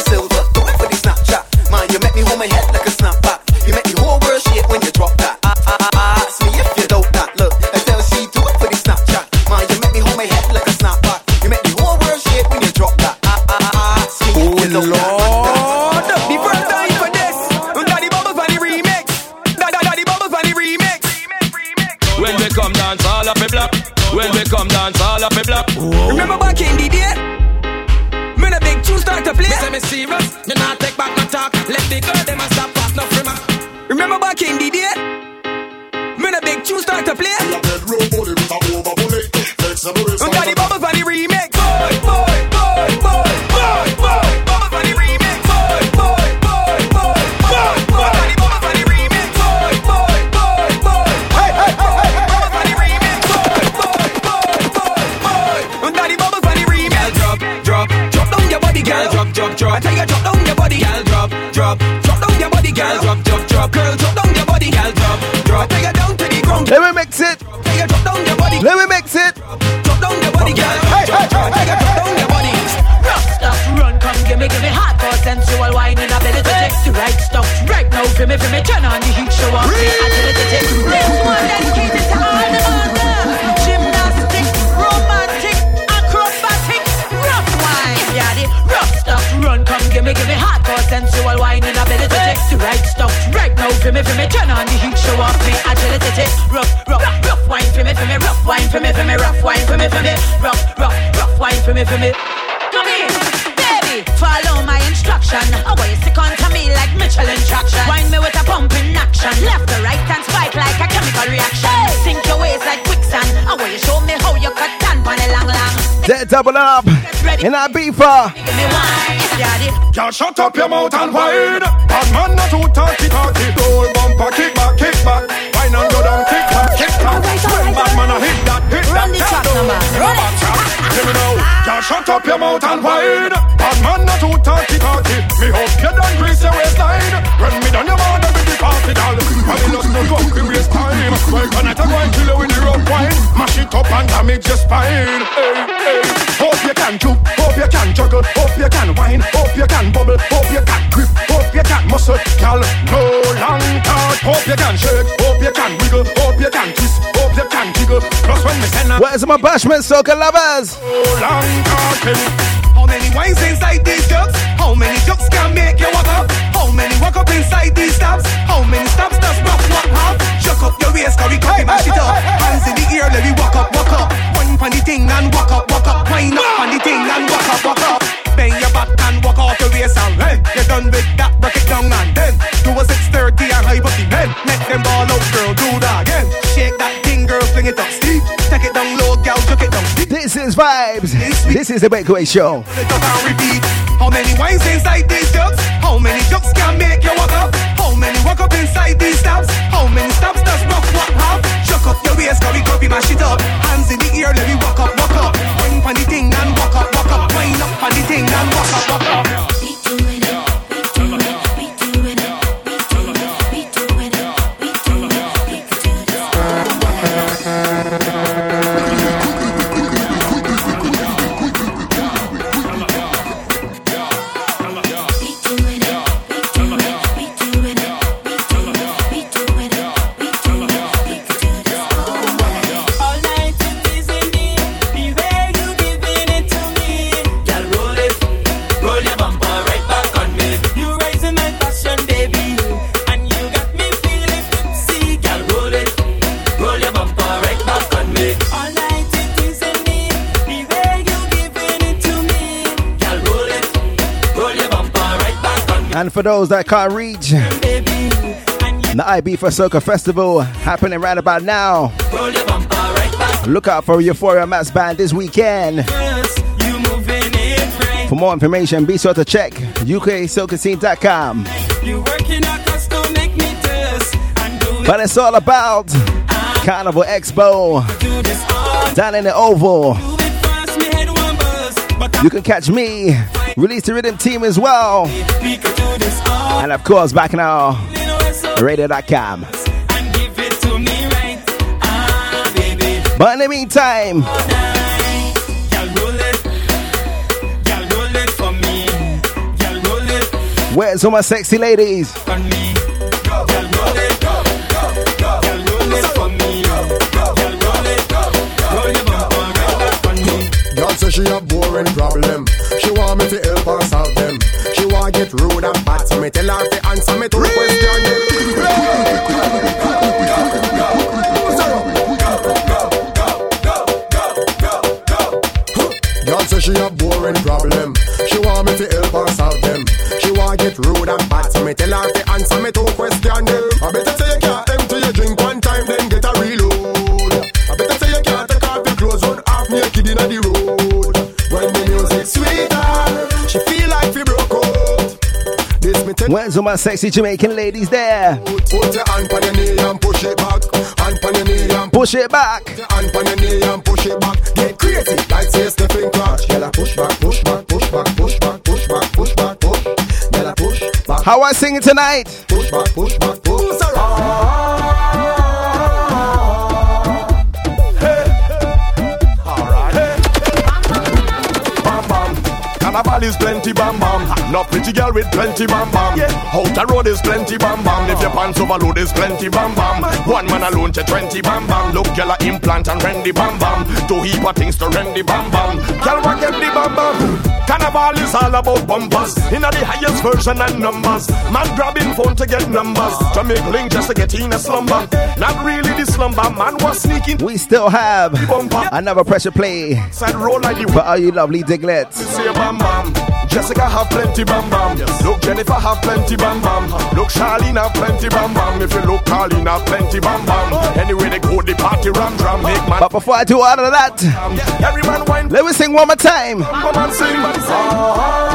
bashment Soca lovers? How many wines inside these jugs? How many jugs can make you walk up? How many walk up inside these stabs? How many stabs does rock walk have? Chuck up your waist, carry copy, mash it up. Hands in the ear, let me walk up, walk up. Wine pon the thing and walk up, walk up. Wine up on the thing and walk up, walk up. Bend your back and walk off your waist and hey, you're done with that, break it down and then do a 630 and high booking then. Make them ball out, girl, do that again. Shake that thing, girl, fling it up steep. This is Vibes. This is the Breakaway Show. Up. How many wines inside these jugs? How many jugs can make you walk up? How many walk up inside these stabs? How many stabs does rock walk have? Chuck up your waist, curry curry, mash it up. Hands in the ear, let me walk up, walk up. Wine the thing and walk up, walk up. Wine up the thing and walk up, walk up. And for those that can't reach, the IB for Soca Festival happening right about now. Look out for Euphoria Mas Band this weekend. For more information, be sure to check do But it's all about Carnival Expo down in the Oval. You can catch me, release the rhythm team as well. And of course, back now, radio.com. But in the meantime, where's all my sexy ladies? Boring problem. She want me to help her solve them. She want get rude and bad, so me tell her to answer me to question God say she a boring problem. She want me to help her solve them. She want get rude and bad, so me tell her to answer me to question This me tell Where's all my sexy Jamaican ladies there? Put your hand on your knee and push it back. Hand on your knee and Push it back. Put your hand on your knee and push it back. Get crazy like say Stephen Clark. Yella push back, push back, push back, push back, push back, push back, push. Yella push back. How I sing it tonight? Push back, push back, push. Bam bam. Carnival is plenty bam bam. No pretty girl with plenty bam bam. Out the road is plenty bam bam. If your pants overload is plenty bam bam. One man alone to twenty bam bam. Look, girl a implant and rendy bam bam. Two heap of things to rendy bam bam. Girl get the bam bam. Carnival is all about bumpers. In the highest version and numbers. Man grabbing phone to get numbers. To make link just to get in a slumber. Not really the slumber. Man was sneaking. We still have another pressure play Side roll like for all you lovely diglets. say bam bam. Jessica have plenty bam bam. Yes. Look, Jennifer have plenty bam bam. Look, Charlene have plenty bam bam. If you look, Carlene have plenty bam bam. Anyway, they go the party ram drum. Make man. But before I do all of that, Everyone wine. let me sing one more time. Come on, sing.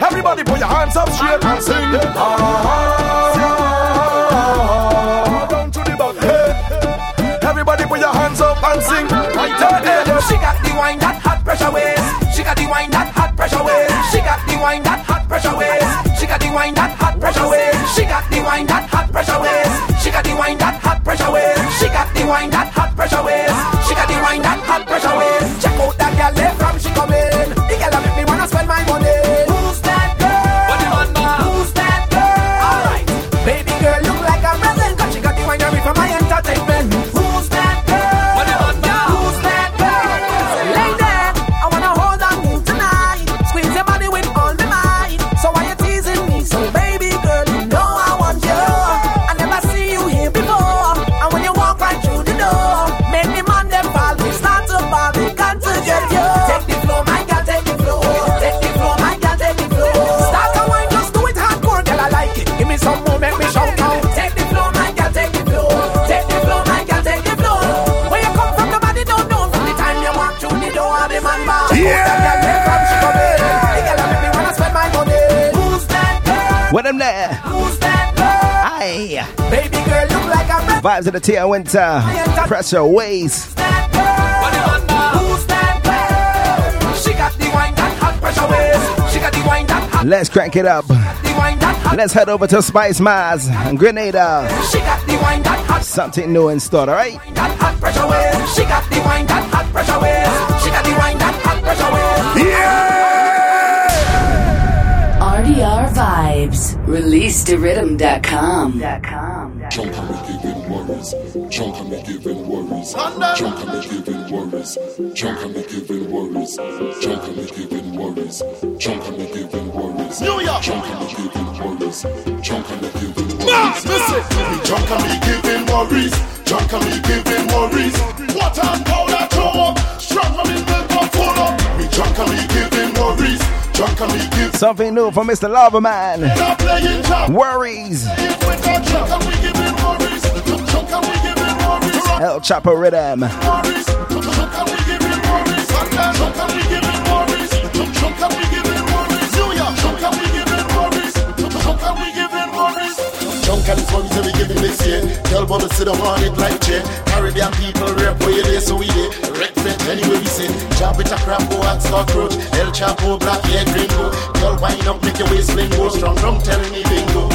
Everybody put your hands up straight and sing. She me shout out. Take the floor, my girl, take the floor. Take the floor, my girl, take the floor. Where you come from, nobody don't know. From the time you walk through the door, the man bar. Yeah. That girl, where from she come in? The girl, that make me wanna spend my money. Who's that girl? When I'm there, Who's that girl? aye. Baby girl, look like a Vibes of the Tia Winter, pressure waist. Who's that girl? She got the wine that hot pressure waist. She got the wine that hot, Let's crank it up. Let's head over to Spicemas and Grenada. She got the wine that hot, Something new in store, alright? that hot pressure waist. She got the wine that hot pressure waist. She got the wine that hot pressure waist. RDR Vibes. ReleaseTheRhythm.com. Jump and me giving worries. Jump and me giving worries. Jump and me giving worries. Jump and me giving worries. Jump and me giving worries. Jump and me giving worries. New York. Jump and me giving worries. Jump and me giving worries. Listen, me and me giving worries. Jump and me giving worries. What and powder throw up. Strong and me milk up full up. Me jump and me giving Drunk and me give. Something new from Mr. Lava Man. Stop. Worries. El Chapo Rhythm. And we this year. Sit up on it like chair. Caribbean people rap you there, so we there. Anyway we say. With a crap, go and. El Chapo, black hair, gringo. Wind up, make your waist fling go. Strong rum telling me bingo.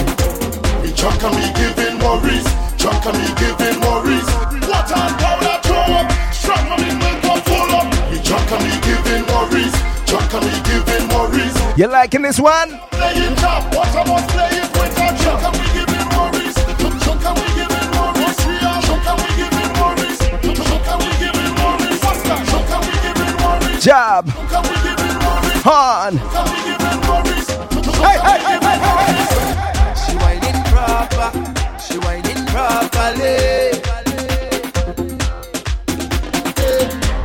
We drunk and we giving worries. Drunk and we giving worries. What and powder throw up. Strong and we make up full up. We drunk and we giving worries. Drunk and we giving worries. You liking this one? Playing top, what I was playing with our drunk and we giving worries. Drunk and we giving worries. Drunk and we giving worries. Drunk and we giving worries. Faster. Drunk and we giving worries. Job. Drunk and we giving worries. Han. Drunk and we giving worries. Hey, hey, hey, hey, hey, hey. She whining proper, she whining properly.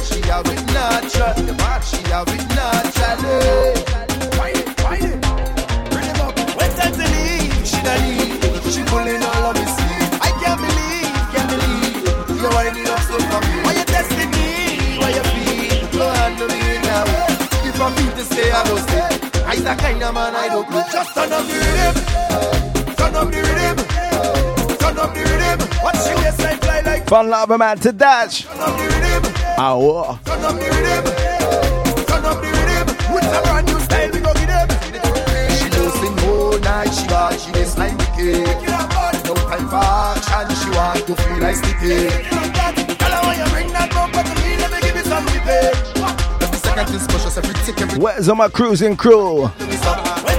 She have it natural, she have it naturally. She pulling all of me. I can't believe, can't believe. You're whining up so for. Why you testing me? Why you feel? Go handle me now. If I feel to stay, I go stay. The kind of man I don't play. Just turn up the rhythm, turn up the rhythm, Fun Lava Man to Dash. turn up the rhythm, ah, Ow. turn up the rhythm, turn up the rhythm. With a brand new style, we go give them. She losing all night, she got she is like wicked. No time for action, she want to feel like sticky. Tell her why you bring that bumper to me, let me give you some repair. Every second is precious, every tick, every Where's all my cruising crew? When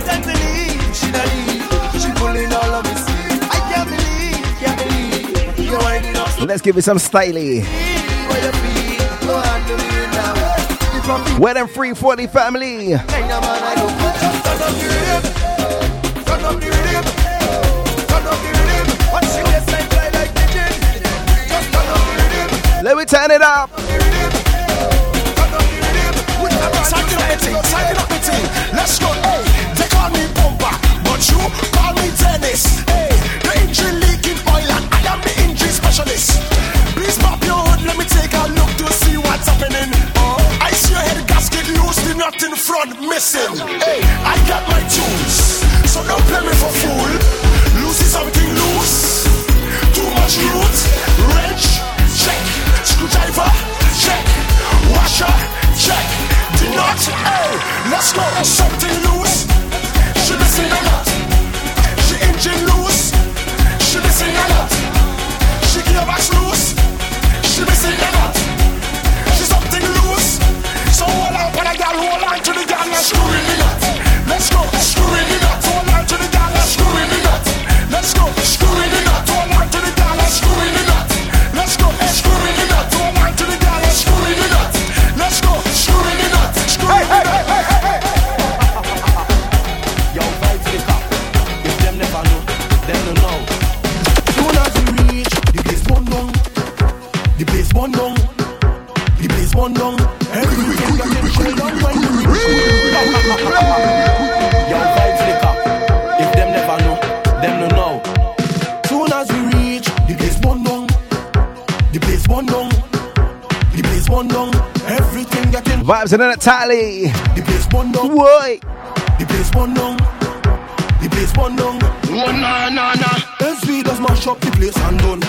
the waistline fly like pigeon. Just turn up the rhythm. Let me turn it up. It it. Let's go, hey. They call me bumper, but you call me tennis. Hey, take a look to see what's happening. Oh, I see your head gasket loose, the nut in front missing. Hey, I got my tunes, so don't play me for fool. Loose is something loose. Too much root, wrench, getting Vibes in the tally. the place burn down. Boy. The place burn down. The place burn down. Oh, nah, nah, nah. As we just mash up the place and done.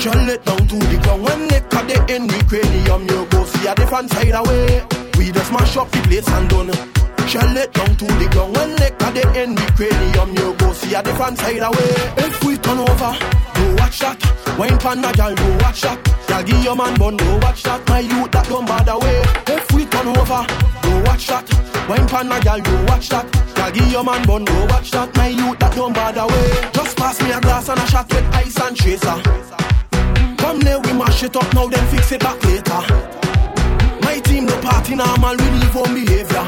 Shell it down to the ground. When they cut the end, we cranium, you go see a different side away. We just mash up the place and done. Shell it down to the ground. When they cut the end, we cranium, you go see a different side away. If we turn over, go watch that. Wine pan my gal, go watch that. Gal give your man bun, go watch that. My youth that don't bother way. If turn over, go watch that. Wine pan my gal, go watch that. Gal give your man bun, go watch that. My youth that don't bother way. Just pass me a glass and a shot with ice and chaser. Come there, we mash it up now, then fix it back later. My team no party normal, we leave on behavior.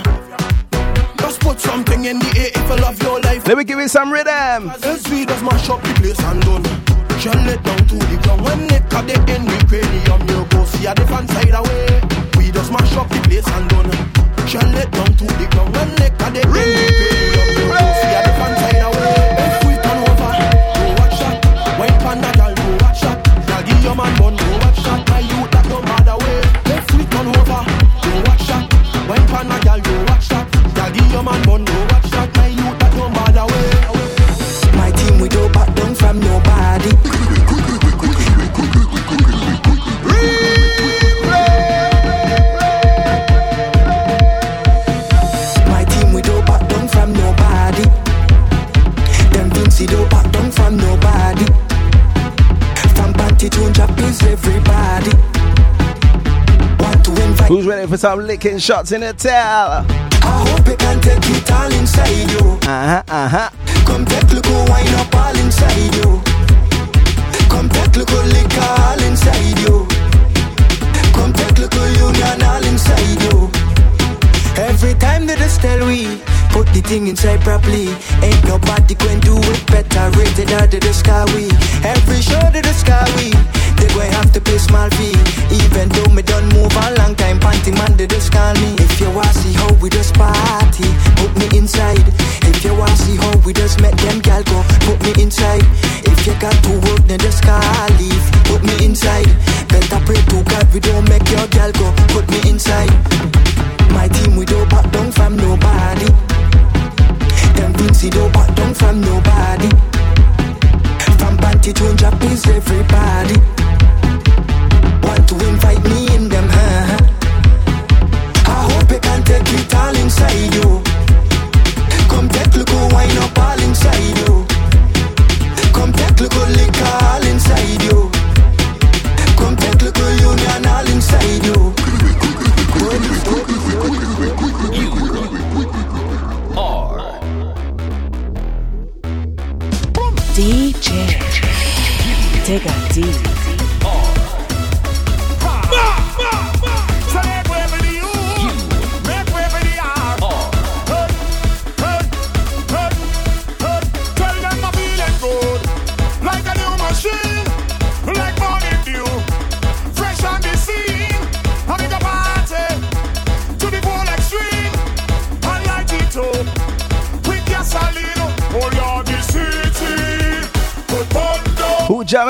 Just put something in the air if you love your life. Let me give you some rhythm. As we just mash up the place and done. Shell it down to the ground. When it cut the end, we cranium, you go see a different side away. Just mash up the place and done. Shall let down to the ground and neck of the See a different side away. Over, go watch that. Go watch that. Man bun, go watch that. My youth that over, go watch that. Go watch that. Man bun, go watch that. My youth that. My team we don't back down from nobody. Who's ready for some licking shots in the tail? I hope you can take it all inside you. Uh huh, uh huh. Come take look wine up all inside you. Come take look liquor all inside you. Come take look union all inside you. Every time that they tell we put the thing inside properly, ain't nobody going do it better. Rated out of the sky we. Every show to the sky we. They going have to pay small fee. Even though me done move a long time, panty man they just call me. If you wanna see how we just party, put me inside. If you wanna see how we just met them gal go, put me inside. If you got to work, then just call leave, put me inside. Better pray to God we don't make your gal go, put me inside. My team we don't back down from nobody. Them Vincy don't back down from nobody. From panty to Japanese everybody. Want invite me in them, huh? I hope you can take it all inside you. Come take look wine up all inside you. Come take look liquor all inside you. Come take look union all inside you. DJ. Take a deep. So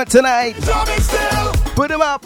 tonight? Put him up.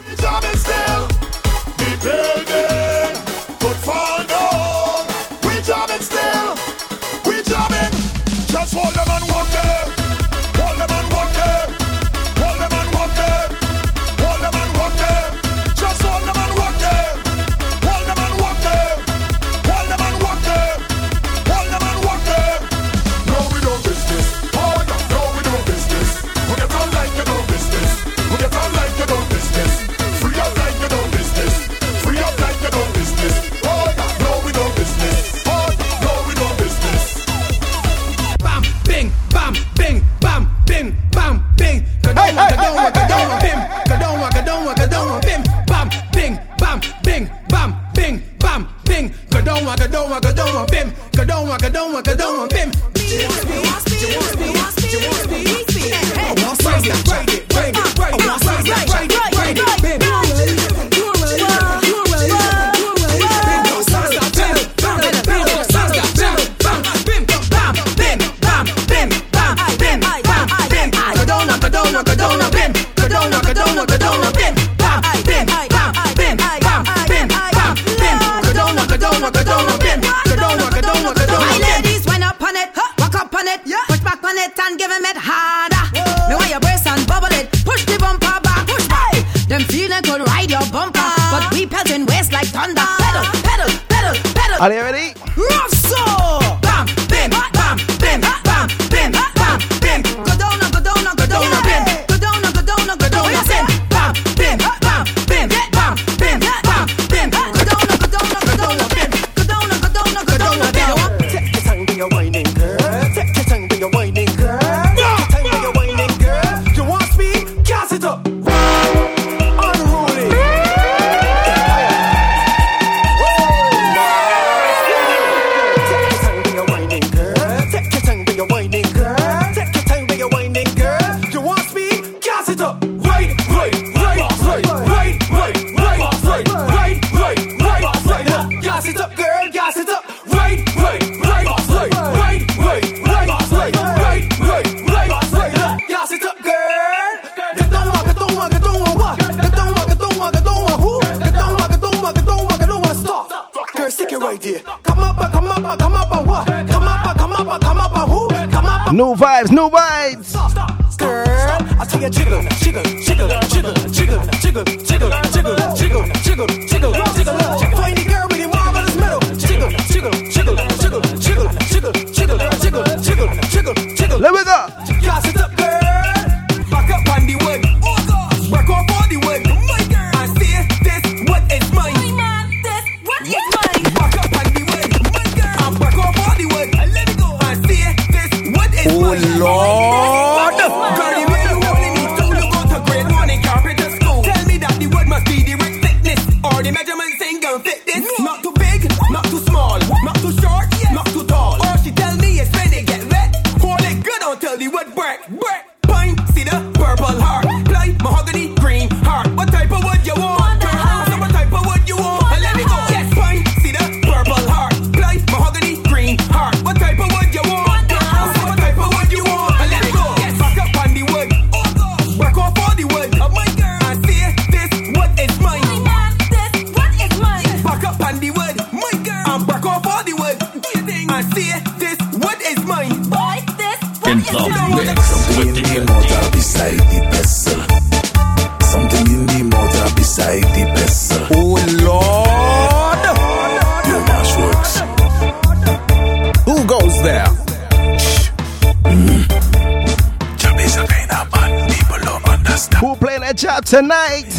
Tonight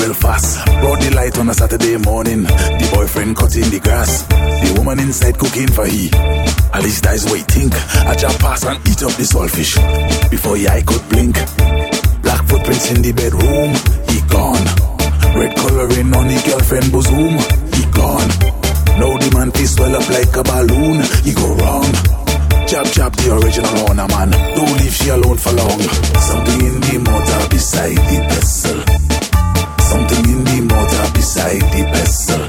Belfast. Brought the light on a Saturday morning. The boyfriend cutting the grass. The woman inside cooking for he. At least that's what he think. I just pass and eat up the saltfish. Before he I could blink. Black footprints in the bedroom. He gone. Red coloring on the girlfriend bosom. He gone. Now the man swell up like a balloon. He go wrong. Chop chop the original owner man. Don't leave she alone for long. Something in the motor beside the vessel beside the vessel.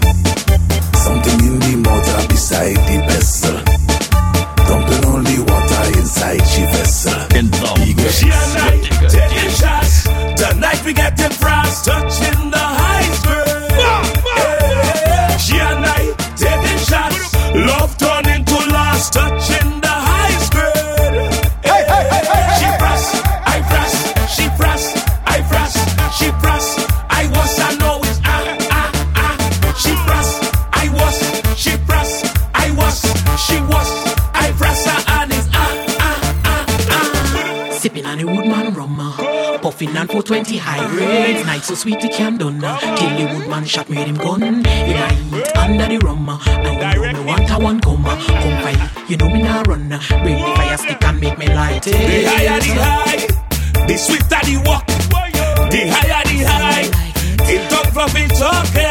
Something in the mortar beside the 20 high. Night so sweet it can done. Kill the woodman, shot me with him gun. You I eat under the rum. I don't want a one come. Come fight, you know me now run. Bring the fire stick and make me light it. The higher the high, the sweeter the walk. The higher the high, it don't fluffy talking.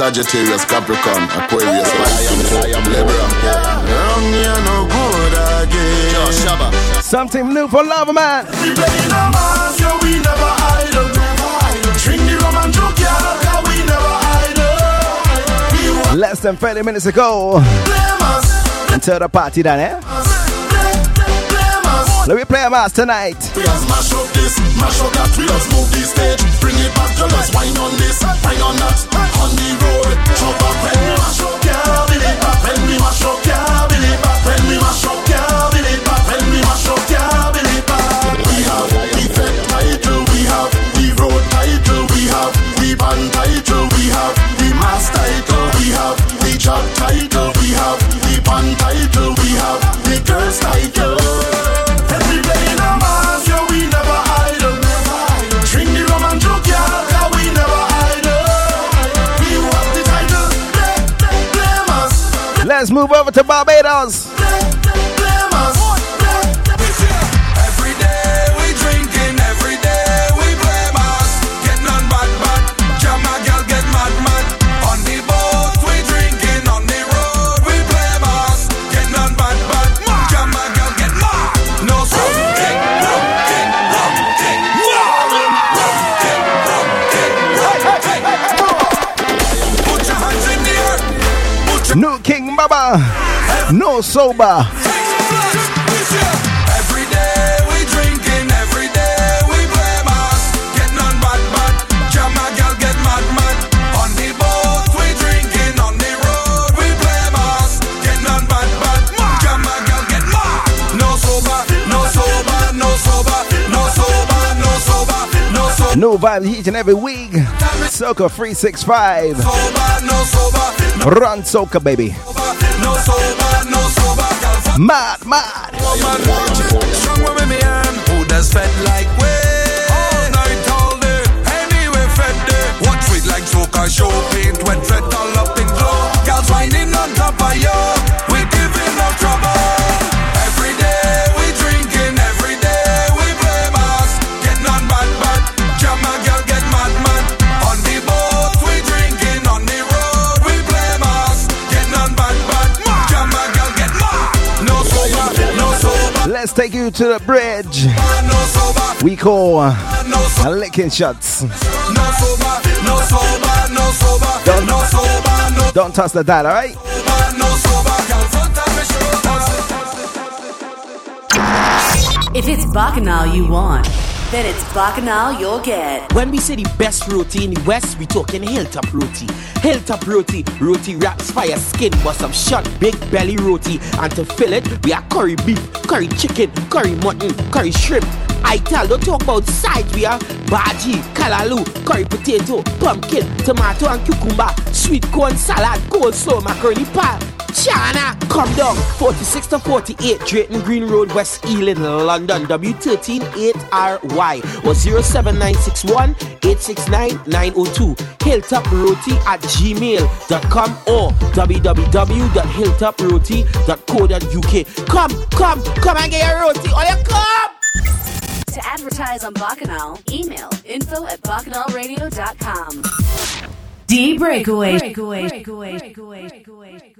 Sagittarius, Capricorn, Aquarius, Lion, Libra. Wrong, you no good again. Something new for love, man. We play the mass, yeah, we never idle. Drink the rum and yeah, we never idle. Less than 30 minutes ago. Until the party done, eh? Let me play a mass tonight mash up that. We just move the stage, bring it back. You just wine on this, wine on that. On the road, jump up when mash up, yeah, bill it back. When we mash up, yeah, bill it back. When we mash up, yeah, bill it back. When we mash up, yeah, bill it back. We have the fed title, we have the road title, we have the band title, we have the mass title, we have the job title, we have the band title, move over to Barbados. No sober. New vibes each and every week. Soca 365. No sober, Run Soca, baby. Mad, mad. woman. Strong woman, me and who does fed like way? All night, all day, anyway fed day. Watch it like soca show, paint wet, fed all up in glow. Girls whining on top of you, we giving no trouble. Let's take you to the bridge. We call a licking shots. Don't- no Don't toss the dad, alright? sober, no sober. Girl, front of me shoulders. If it's Bacchanal you want, then it's Bacchanal you'll get. When we say the best roti in the West, we talking hilltop roti. Hilltop roti, roti wraps fire skin, but some short big belly roti. And to fill it, we have curry beef, curry chicken, curry mutton, curry shrimp. I tell, don't talk about sides, we are bhaji, kalalu, curry potato, pumpkin, tomato and cucumber, sweet corn salad, coleslaw, macaroni pie. China, come down 46 to 48 Drayton Green Road, West Ealing, London, W138RY or 07961 869 902. Hilltoproti at gmail.com or www.hilltoproti.co.uk. Come, come, come and get your roti. Oh, you come! To advertise on Bacchanal, email info at bacchanalradio.com. D Breakaway. Breakaway. Breakaway. It's no worries. You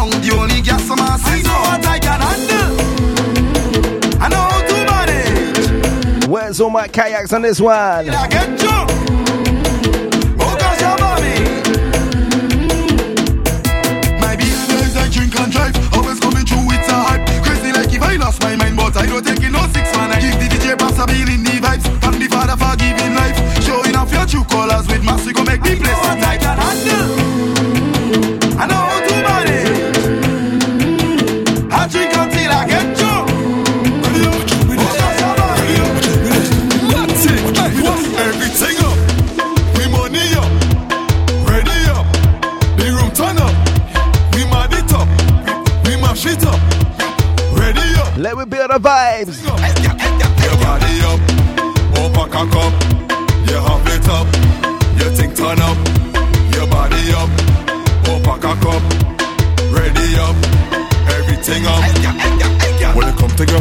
down. The only gas is know what I can handle. I know how to manage. Where's all my kayaks on this one? I get drunk. Oh I'm me. My I drink and drive. Always coming with a hype. Crazy like if I lost my mind, but I don't take it no six man. I give the DJ props a in the vibes. Thank the father for giving life. Showing off your true colors with mass, we go make the place a night. can handle.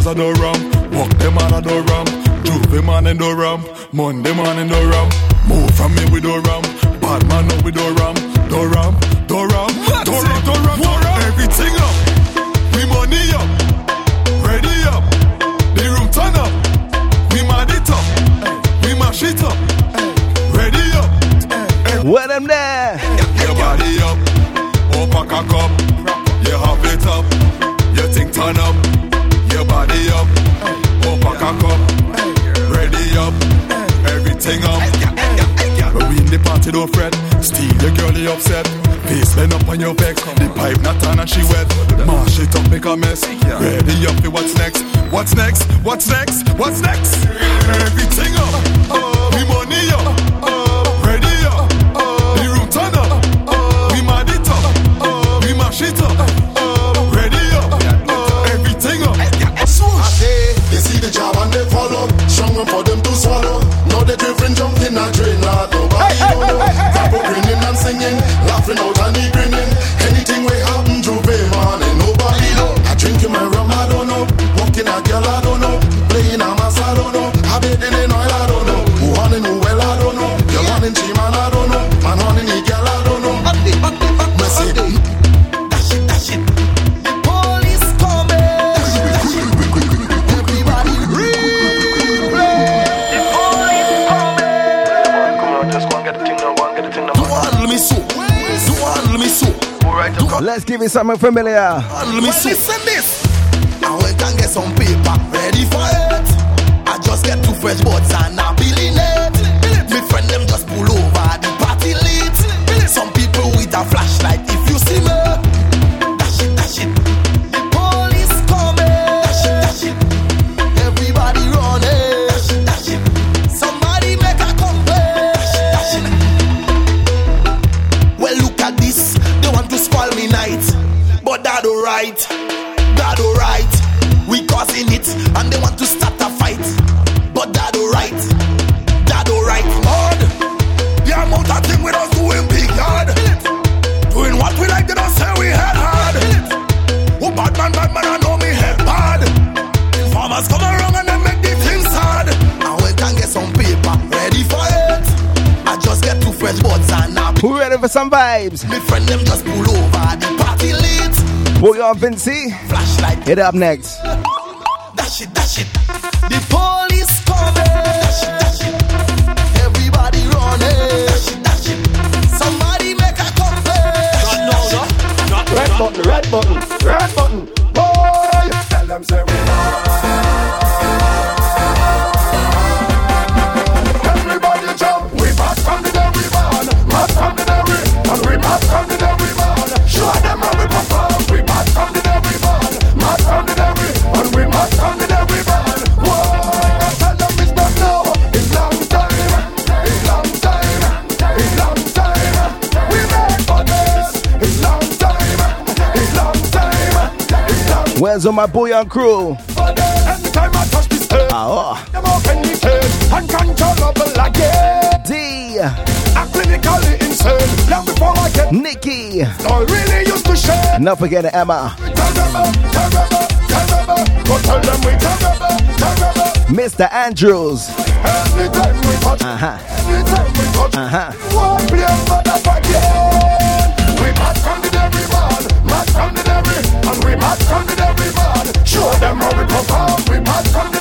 I do rum. Walk them on, I do. Juve man and do rum. Monday and do rum. Move from me, we do rum. Bad man, no, we do rum. Do rum, do rum, party, don't fret. Steal your girlie upset. Face bend up on your vex. The pipe not on and she wet. Mash it up, make a mess. Ready up for what's next? What's next? What's next? What's next? Everything up. Oh, we money up. Oh, ready up. Oh, the room turn up. We mad it up. We mash it up. Grinning and singing. Laughing out and he give it something familiar. Let me see. Listen this. I went and get some paper ready for it. I just get two fresh boards and Who ready for some vibes? me friend them just pull over the party lit. Boy on Vincy. Flashlight. Hit up next. Dash it, dash it. The police coming. Dash it, dash it. Everybody running. Dash it, dash it. Somebody make a complaint. Not now, no. Red button, red button, red button. Where's all my boy on crew? Anytime I touch this earth, Ah, them authenticate, uncontrollable again. D. I'm clinically insane. Long before I get Nikki. I really used to share. Not forgetting Emma. Terrible, terrible, terrible. Go tell them we terrible, terrible. Mr. Andrews. Anytime we touch, anytime we touch, one play motherfucker. We mad from the dairy man, mad from the dairy, and we mad from the dairy man. Show them how we perform. We from the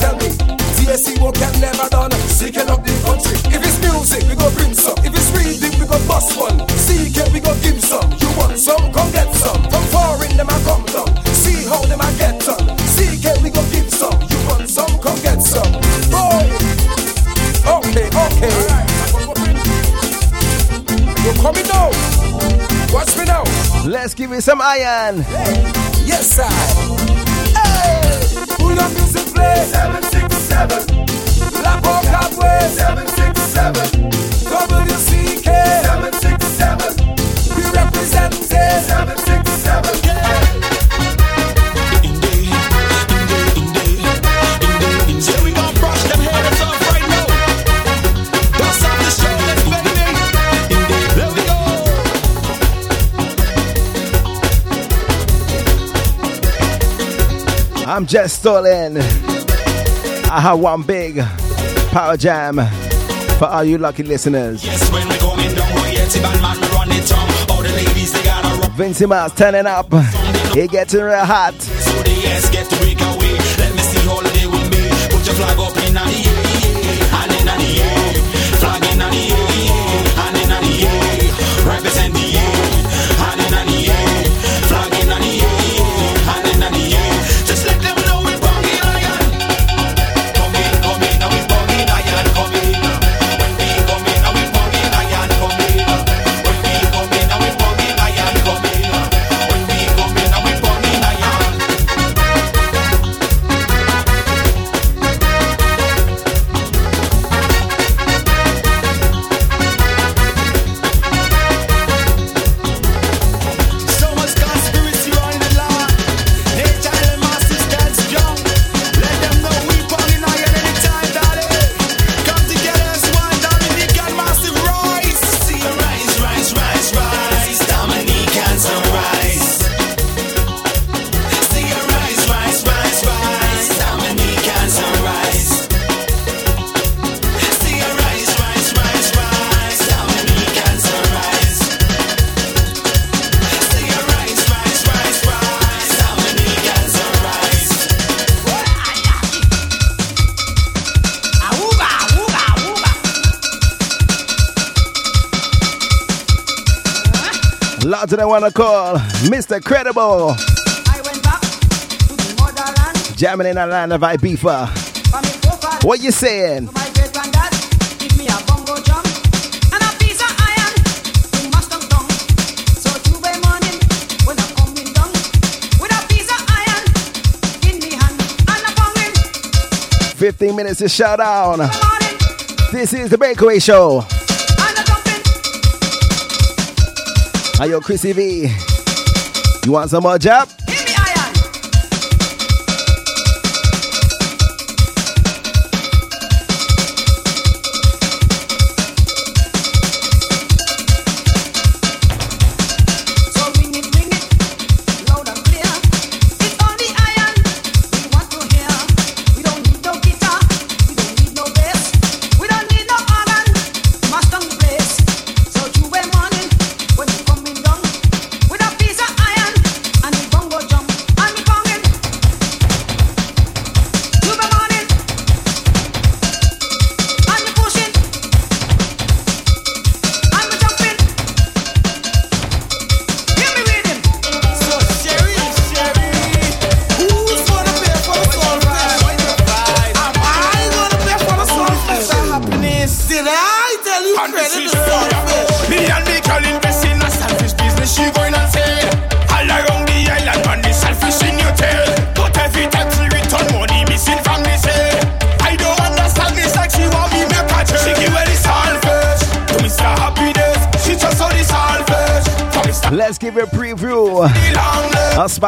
tell me. TSC work can never done. Seeking up the country. If it's music, we go bring some. If it's reading, we go bust one. It, we go give some. You want some? Come get some. From foreign, them I come down. See how them I get. Seek it, we go give some. You want some? Come get some. Boy. Okay, okay. You coming now? Watch me now. Let's give it some iron. Yes, sir. Music play? 767. Black Hawk Cowboy. 767. WCK. 767. I'm just stolen. I have one big power jam for all you lucky listeners. Yes, when we coming down, we get it, bad man, run it down. All the ladies, they gotta rock. Vincy Mas turning up. He getting real hot. So the yes get to break away. Let me see holiday with me. Put your flag up when I'm coming down with a piece of iron in me hand and a bonging 15 minutes to shut down. This is the Breakaway Show. Are you Chrissy V? You want some more job?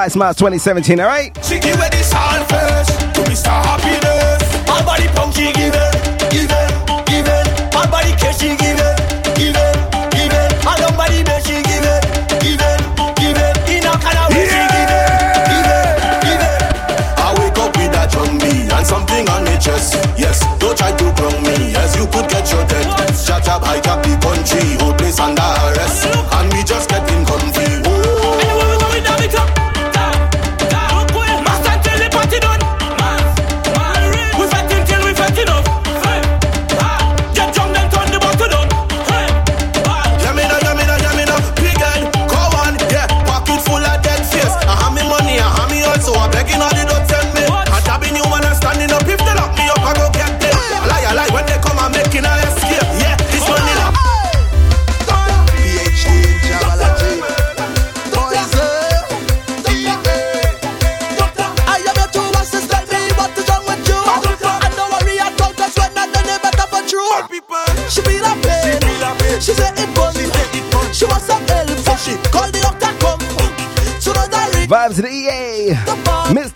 Spicemas 2017, alright? She give it this first to Mr. Happiness. My body she give it, give it, give it. My body cash, she give it, give it, give it. My long body she give it, give it, give it. In kind of way, she give it, give it, give it. I wake up with and something on my chest. Yes, don't try to me, you could get your death. Shut up, I cap the country, whole place under arrest, and we just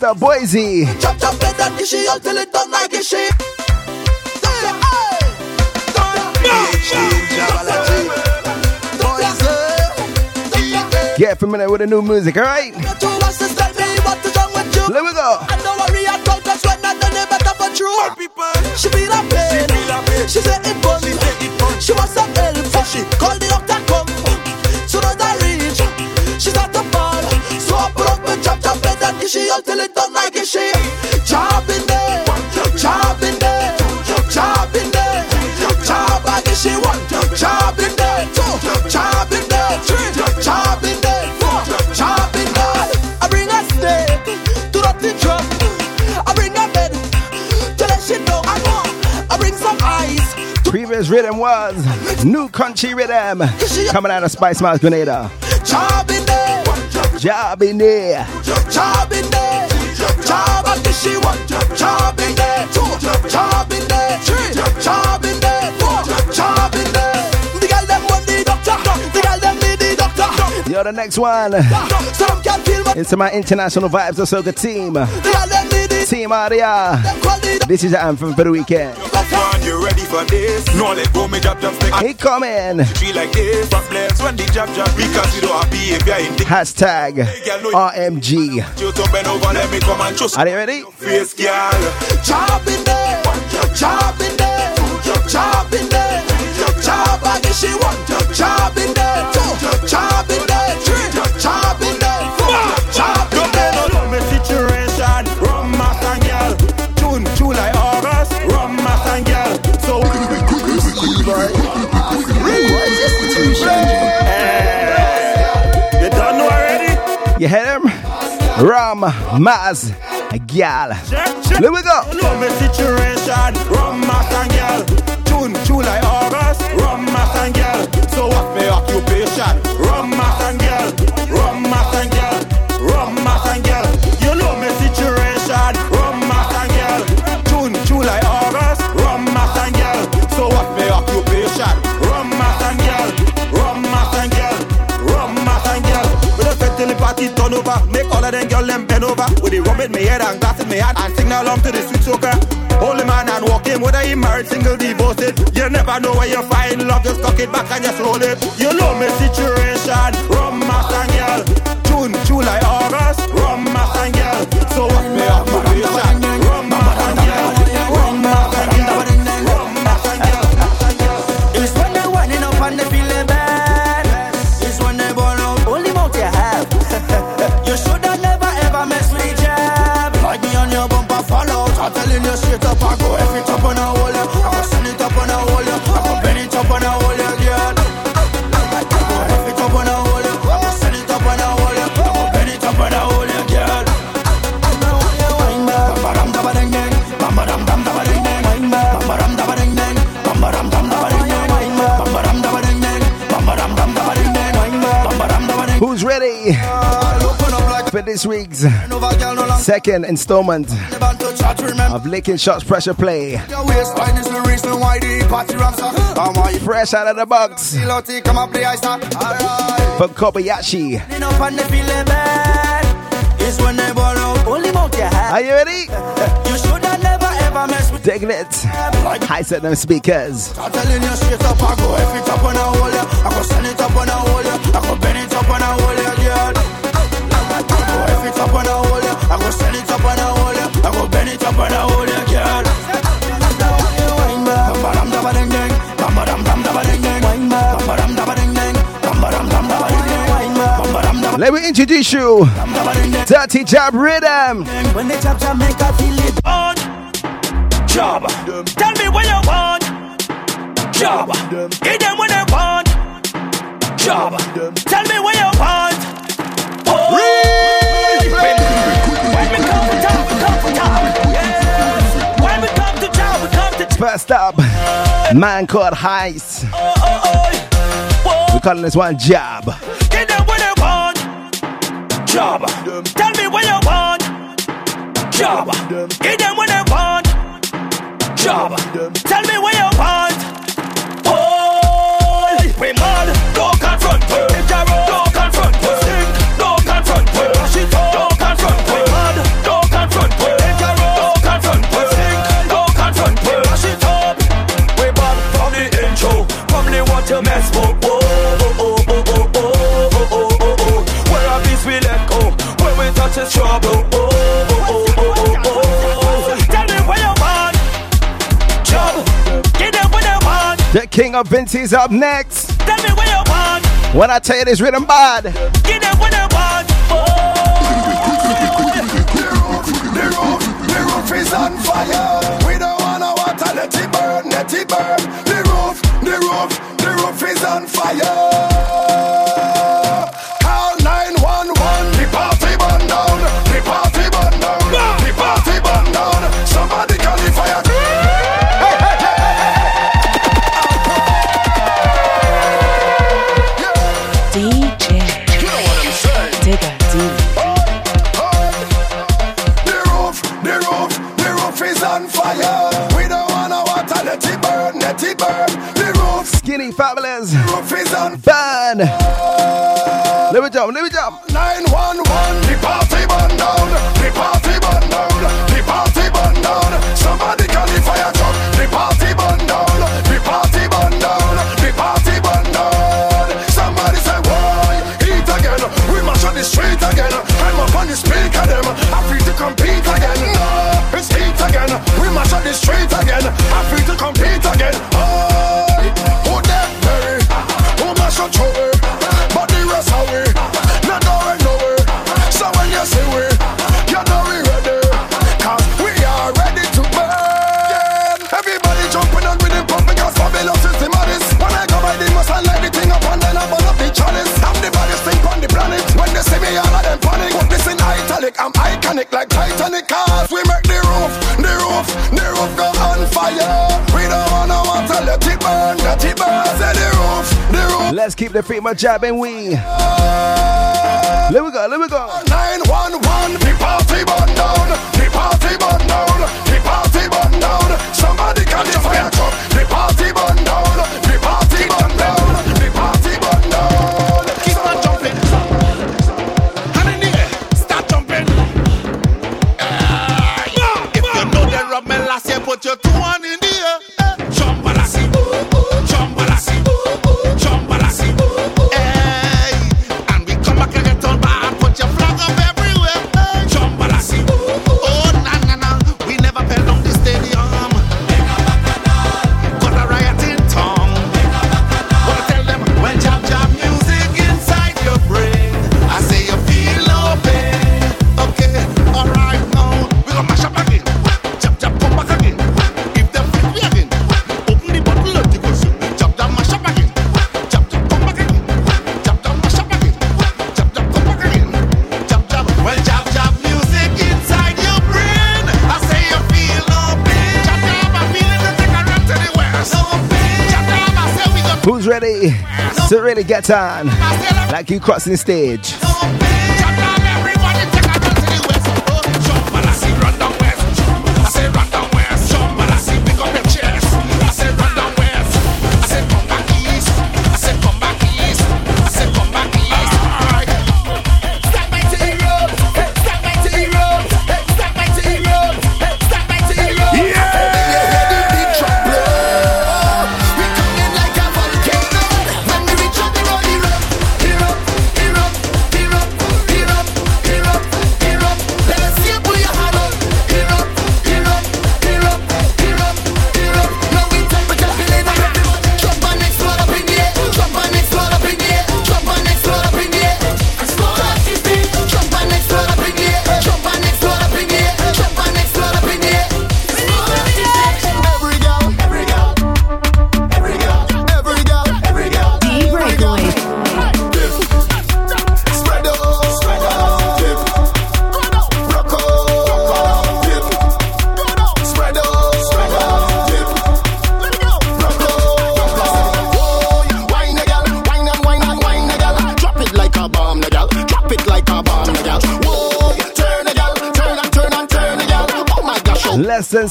Mr. Boise. Chop chop it and dish until it done like a. Get familiar with the new music, alright? Let we go. And don't worry about us when I done it better for true. She feel a pain. She say it fun. She wants some help. So she call the doctor come. Soon as I reach, she start to fall. So I put up my chop chop bed and dish it until it Previous rhythm was New Country Rhythm coming out of Spicemas Grenada. Chop in there, Job in there. chop in there, chop I guess she want. In there, two, chop in there, three, chop in there, four, chop in there. The girl them want the doctor, the girl them need the doctor. Yo, the next one. So them can feel my, It's my international vibes of soca team. Team. This is the anthem for the weekend. You ready for this? No, let go, me jab jab stick. He coming. Like this, but flex when the jab jab because you don't have behavior in the Hashtag RMG. Are you ready? face, girl. chop in there, chop in there, chop in there, chop I guess she want. Chop in there, chop in there, chop in there, Ram, Maz, Gal. Here we go. Rum mass and girl. June, July, August, rum mass and girl. So what me occupation? Rum mass and turn over. Make all of them girl them bend over. With the rum in me head and glass in me hand and sing along to the sweet soca. Holy man and walk in, whether he married, single, divorced. You never know where you find love, just tuck it back and just roll it. You know me situation, rum mass this week's second installment of Licking Shots Pressure Play? Fresh out of the box for Kobayashi. Are you ready? You should have never ever mess with Taking it. High set them speakers. I'm telling you straight up, I go it up on a hole. I go send it up on a hole. I go bend it up on a. F it up on a hole, yeah. I go send it up on a hole, yeah. I go bend it up on a hole, yeah, girl. Bam-ba-dam, dam, dabba-ding-ding. Bam-ba-dam, dabba-ding-ding. Bam-ba-dam, dam, dabba-ding-ding. Bam-ba-dam, dabba- Let me introduce you. Dirty Jab Rhythm. When they chop chop make I feel it on job. Tell me what you want. Job. Give them what they want. Job. Tell me what you want. First up, man called Heist. We calling this one Jab. Give them what they want. Job. Tell me what you want. Job. Give them what they want. Job. Tell me what you want. mess. Where are these we let go? We touch is trouble. The king of Vinty's up next. Tell me where you want. When I tell you this rhythm bad. Get them what they want. The roof, the roof is on fire. We don't wanna water, let it burn, let it burn. The roof, the roof on fire. Fables! keep the feet my jab and we. Let me go, let me go. 911, the party burn down, the party burn down, the party burn down. Somebody catch the fire. to really get on like you crossing stage.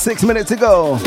six minutes to go.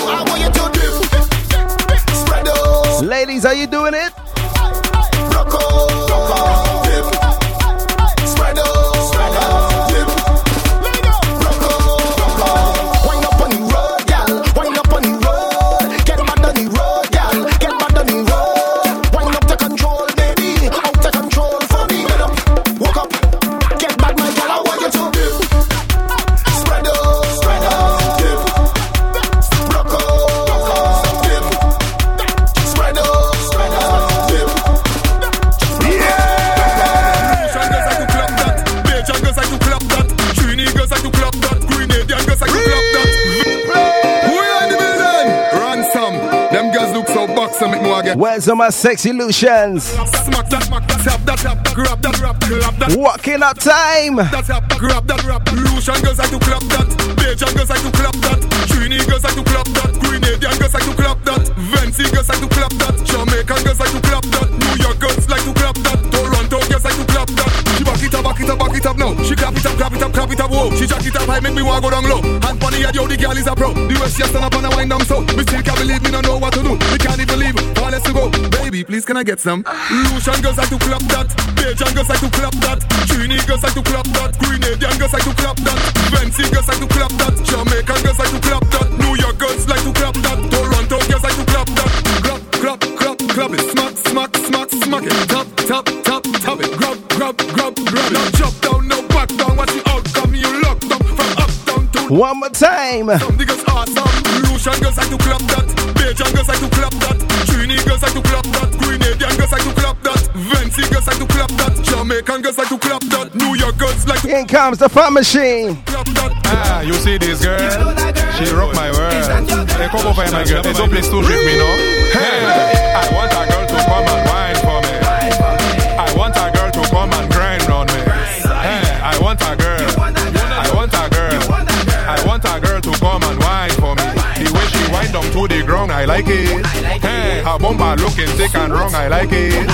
That, grab, grab that. Walking up time. Grab that, grab. Lucian girls like to clap that. Girls like to clap that. Trini girls like to clap that. Grenadian girls like to clap that. Girls like to clap that. Jamaican girls like to it up, back it up, now. She clap it up, clap it up, clap it up, whoa. She jack it up high, make me want go down low. Hand the head, yo, the girl is a pro. The way stand up and a wind down so. Still can't believe me, no know what to do. Me can't even believe. All let's go. Baby, please can I get some? Lucian girls like to clap that. Bajan girls like to clap that. Trini girls like to clap that. Grenadian girls like to clap that. Vincy girls like to clap that. Jamaican girls like to clap that. New York girls like to clap that. One more time. some niggas awesome. Lucian girls like to clap that. Bajan girls like to clap that. Trini girls like to clap that. Grenadian girls like to clap that. Vincy girls like to clap that. Jamaican girls like to clap that. New York girls like to In comes the fun machine. clap that. Ah, you see this girl? She rock my world. Hey, come over here, my girl. Hey, don't play stupid, me, no? Hey, I want a girl to come and wine for me. I want a girl to come and grind on me. Hey, I want a girl. To the ground, I like it. Hey, her bumper looking thick and wrong, I like it.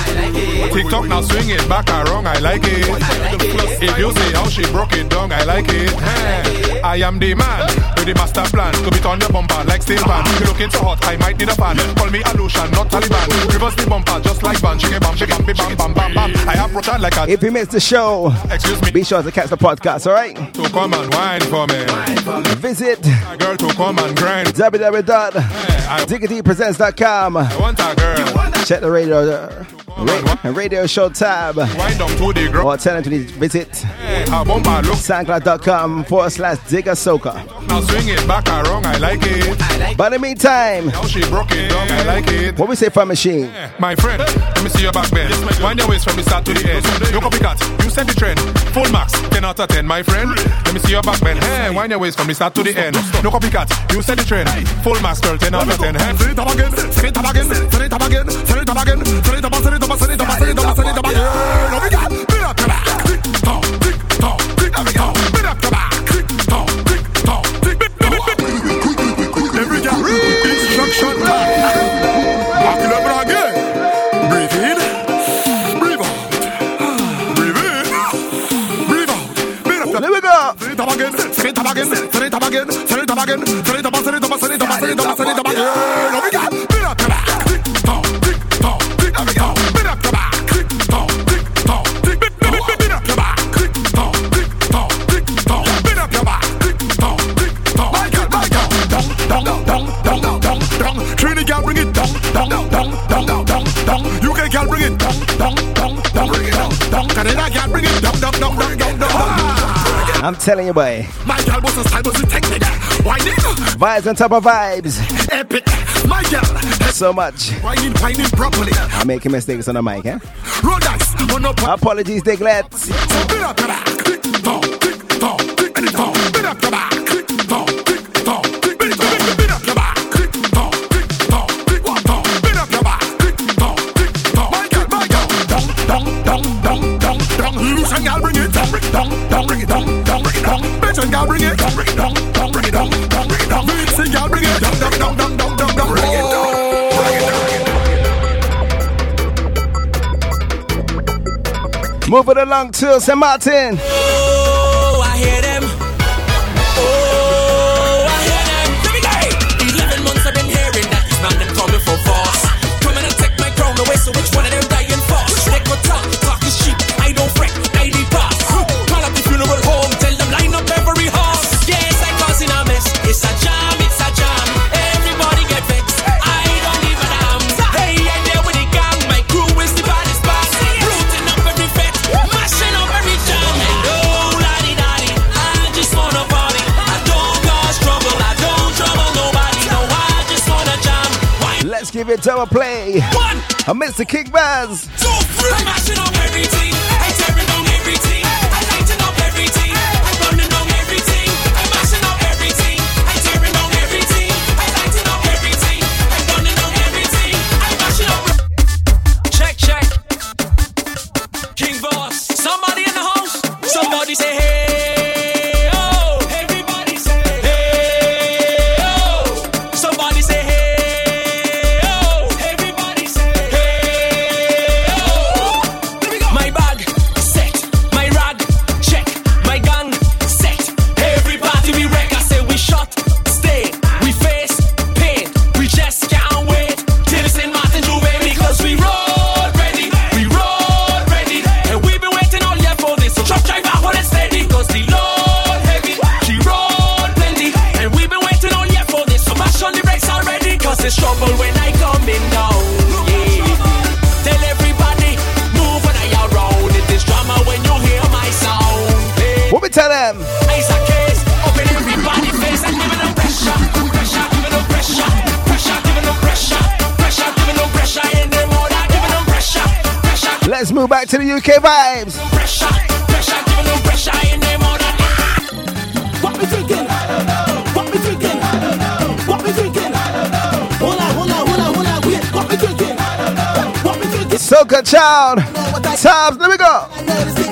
TikTok now swing it back and wrong, I like it. If you see how she broke it down, I like it. Hey, I am the man with the master plan to beat on your bumper like steel pan. You looking so hot, I might need a fan. Call me Alushan, not Taliban. Reverse the bumper just like ban. Shake it, bam, shake it, bam, bam, bam, bam. I approach her like a If you missed the show, excuse me. be sure to catch the podcast, all right? Come and wine for me. Visit A girl to come and grind. www.diggitypresents.com. I want a girl. Check the radio ra- radio show tab. Wind down to. Alternatively, visit Her bumper look soundcloud.com forward slash digger soca. now swing it back and I like it. But in the meantime, How she broke it down, I like it. what we say for machine? My friend, let me see your back bend. Wind your waist from the start to the end. No copycat, you set the trend. Full max, 10 out of 10, my friend. Let me see your back bend. Hey, wind your waist from the start to the end. No copycat, you set the trend. Full max, girl, 10 out of 10. Hey. Send it up again, send it up again, send it up again, send it up again, send it up, send up, send it up, send it send it up again. Now we got bit up the back, tick tock, tick tock, tick. Tock, bit up the back, tick tock, tick tock, tick. Bit bit bit bit. Every girl, instruction. Time. Back it up again. Breathe in, breathe out, breathe in, breathe out. Bit up. The Here we go. Send it up again, send it up again, send it up again, send it up again, send it up, send it up, send it up, send it up, send it up again. Now we girl, bring it dong dong dong dong dong dong. I'm telling you, boy. My girl was a style, was a technique. Whining, Vibes on top of vibes. epic. My girl, So much. whining, whining properly. I'm making mistakes on the mic, eh? Roll dice, on Apologies, Diglets. Tick tick tick. Tick girl, bring it dong, bring it dong, dong, bring it dong, dong, bring it dong. Vincy girl, bring it dong, dong, dong, dong, dong, dong, dong, bring it. Move it along to St. Martin. Let's give play. one, I miss the kick buzz. two, three. I'm mashing up everything. I'm tearing down everything. Let's move back to the UK vibes. So good, child. Times, let me go. I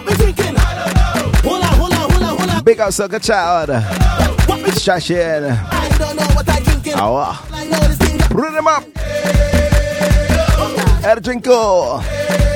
Big up Sucker Child. Distraction. I don't know what I'm drinking. Oh, wow. Root him up. Erdrinko. Hey.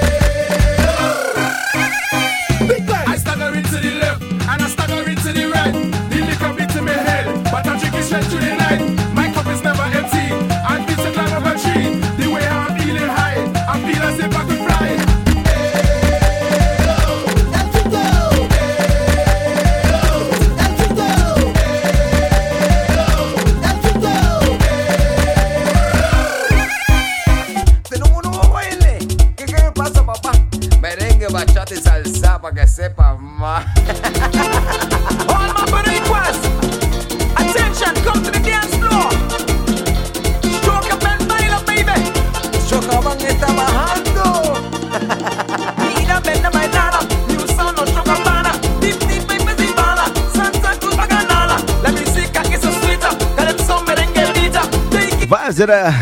Lázara.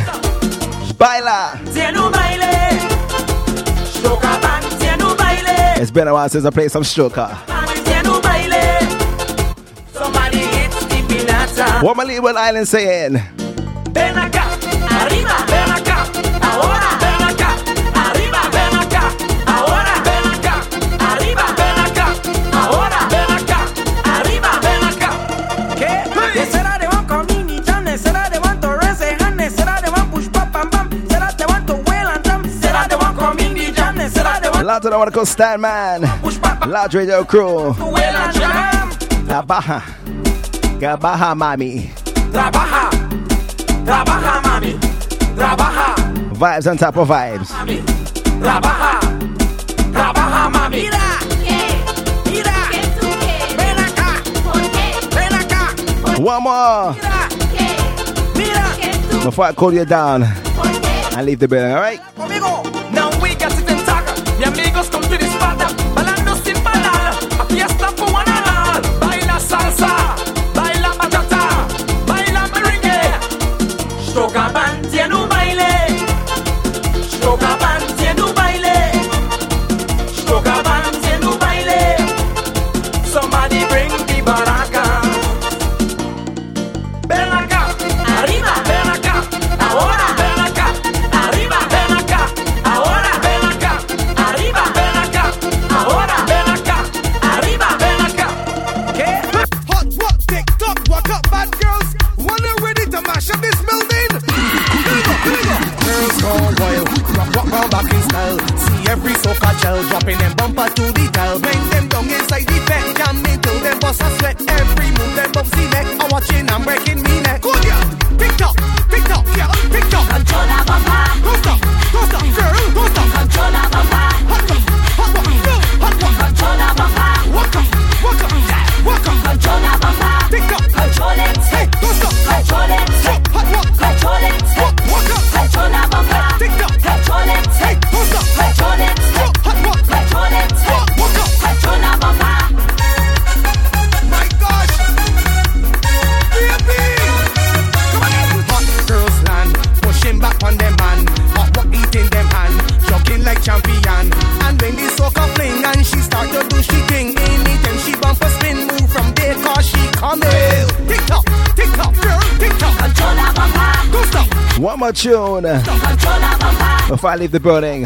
Baila. It's been a while since I played some stroker. What my little island saying? Shout out to the Wanaco Stan Man, Large Radio Crew, Trabaja, Trabaja Mami, Trabaja, Trabaja Mami, Trabaja, Vibes on top of vibes, Trabaja, Trabaja Mami, Mira. One more. Before I call you down I leave the building, alright? leave the building.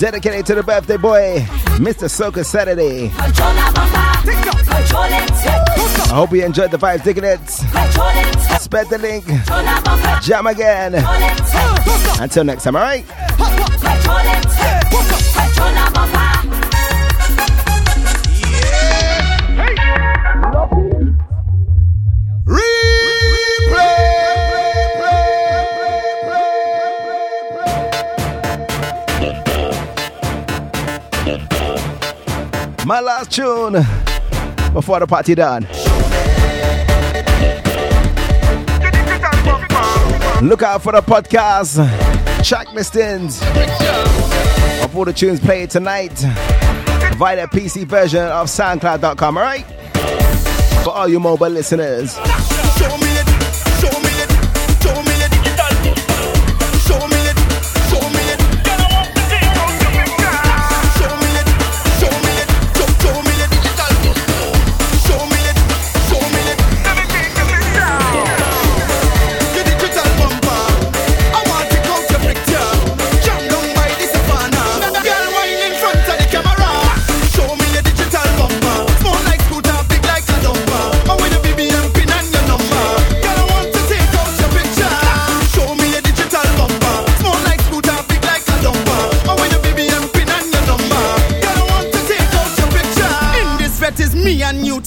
Dedicated to the birthday boy, Mr. Soca Saturday. I hope you enjoyed the vibes, digging it. Spread the link. Jam again. Until next time, alright? My last tune before the party done. Look out for the podcast. Check listings of all the tunes played tonight via the PC version of SoundCloud.com. All right, for all you mobile listeners.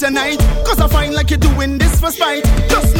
tonight. Cause I find like you're doing this for spite. Just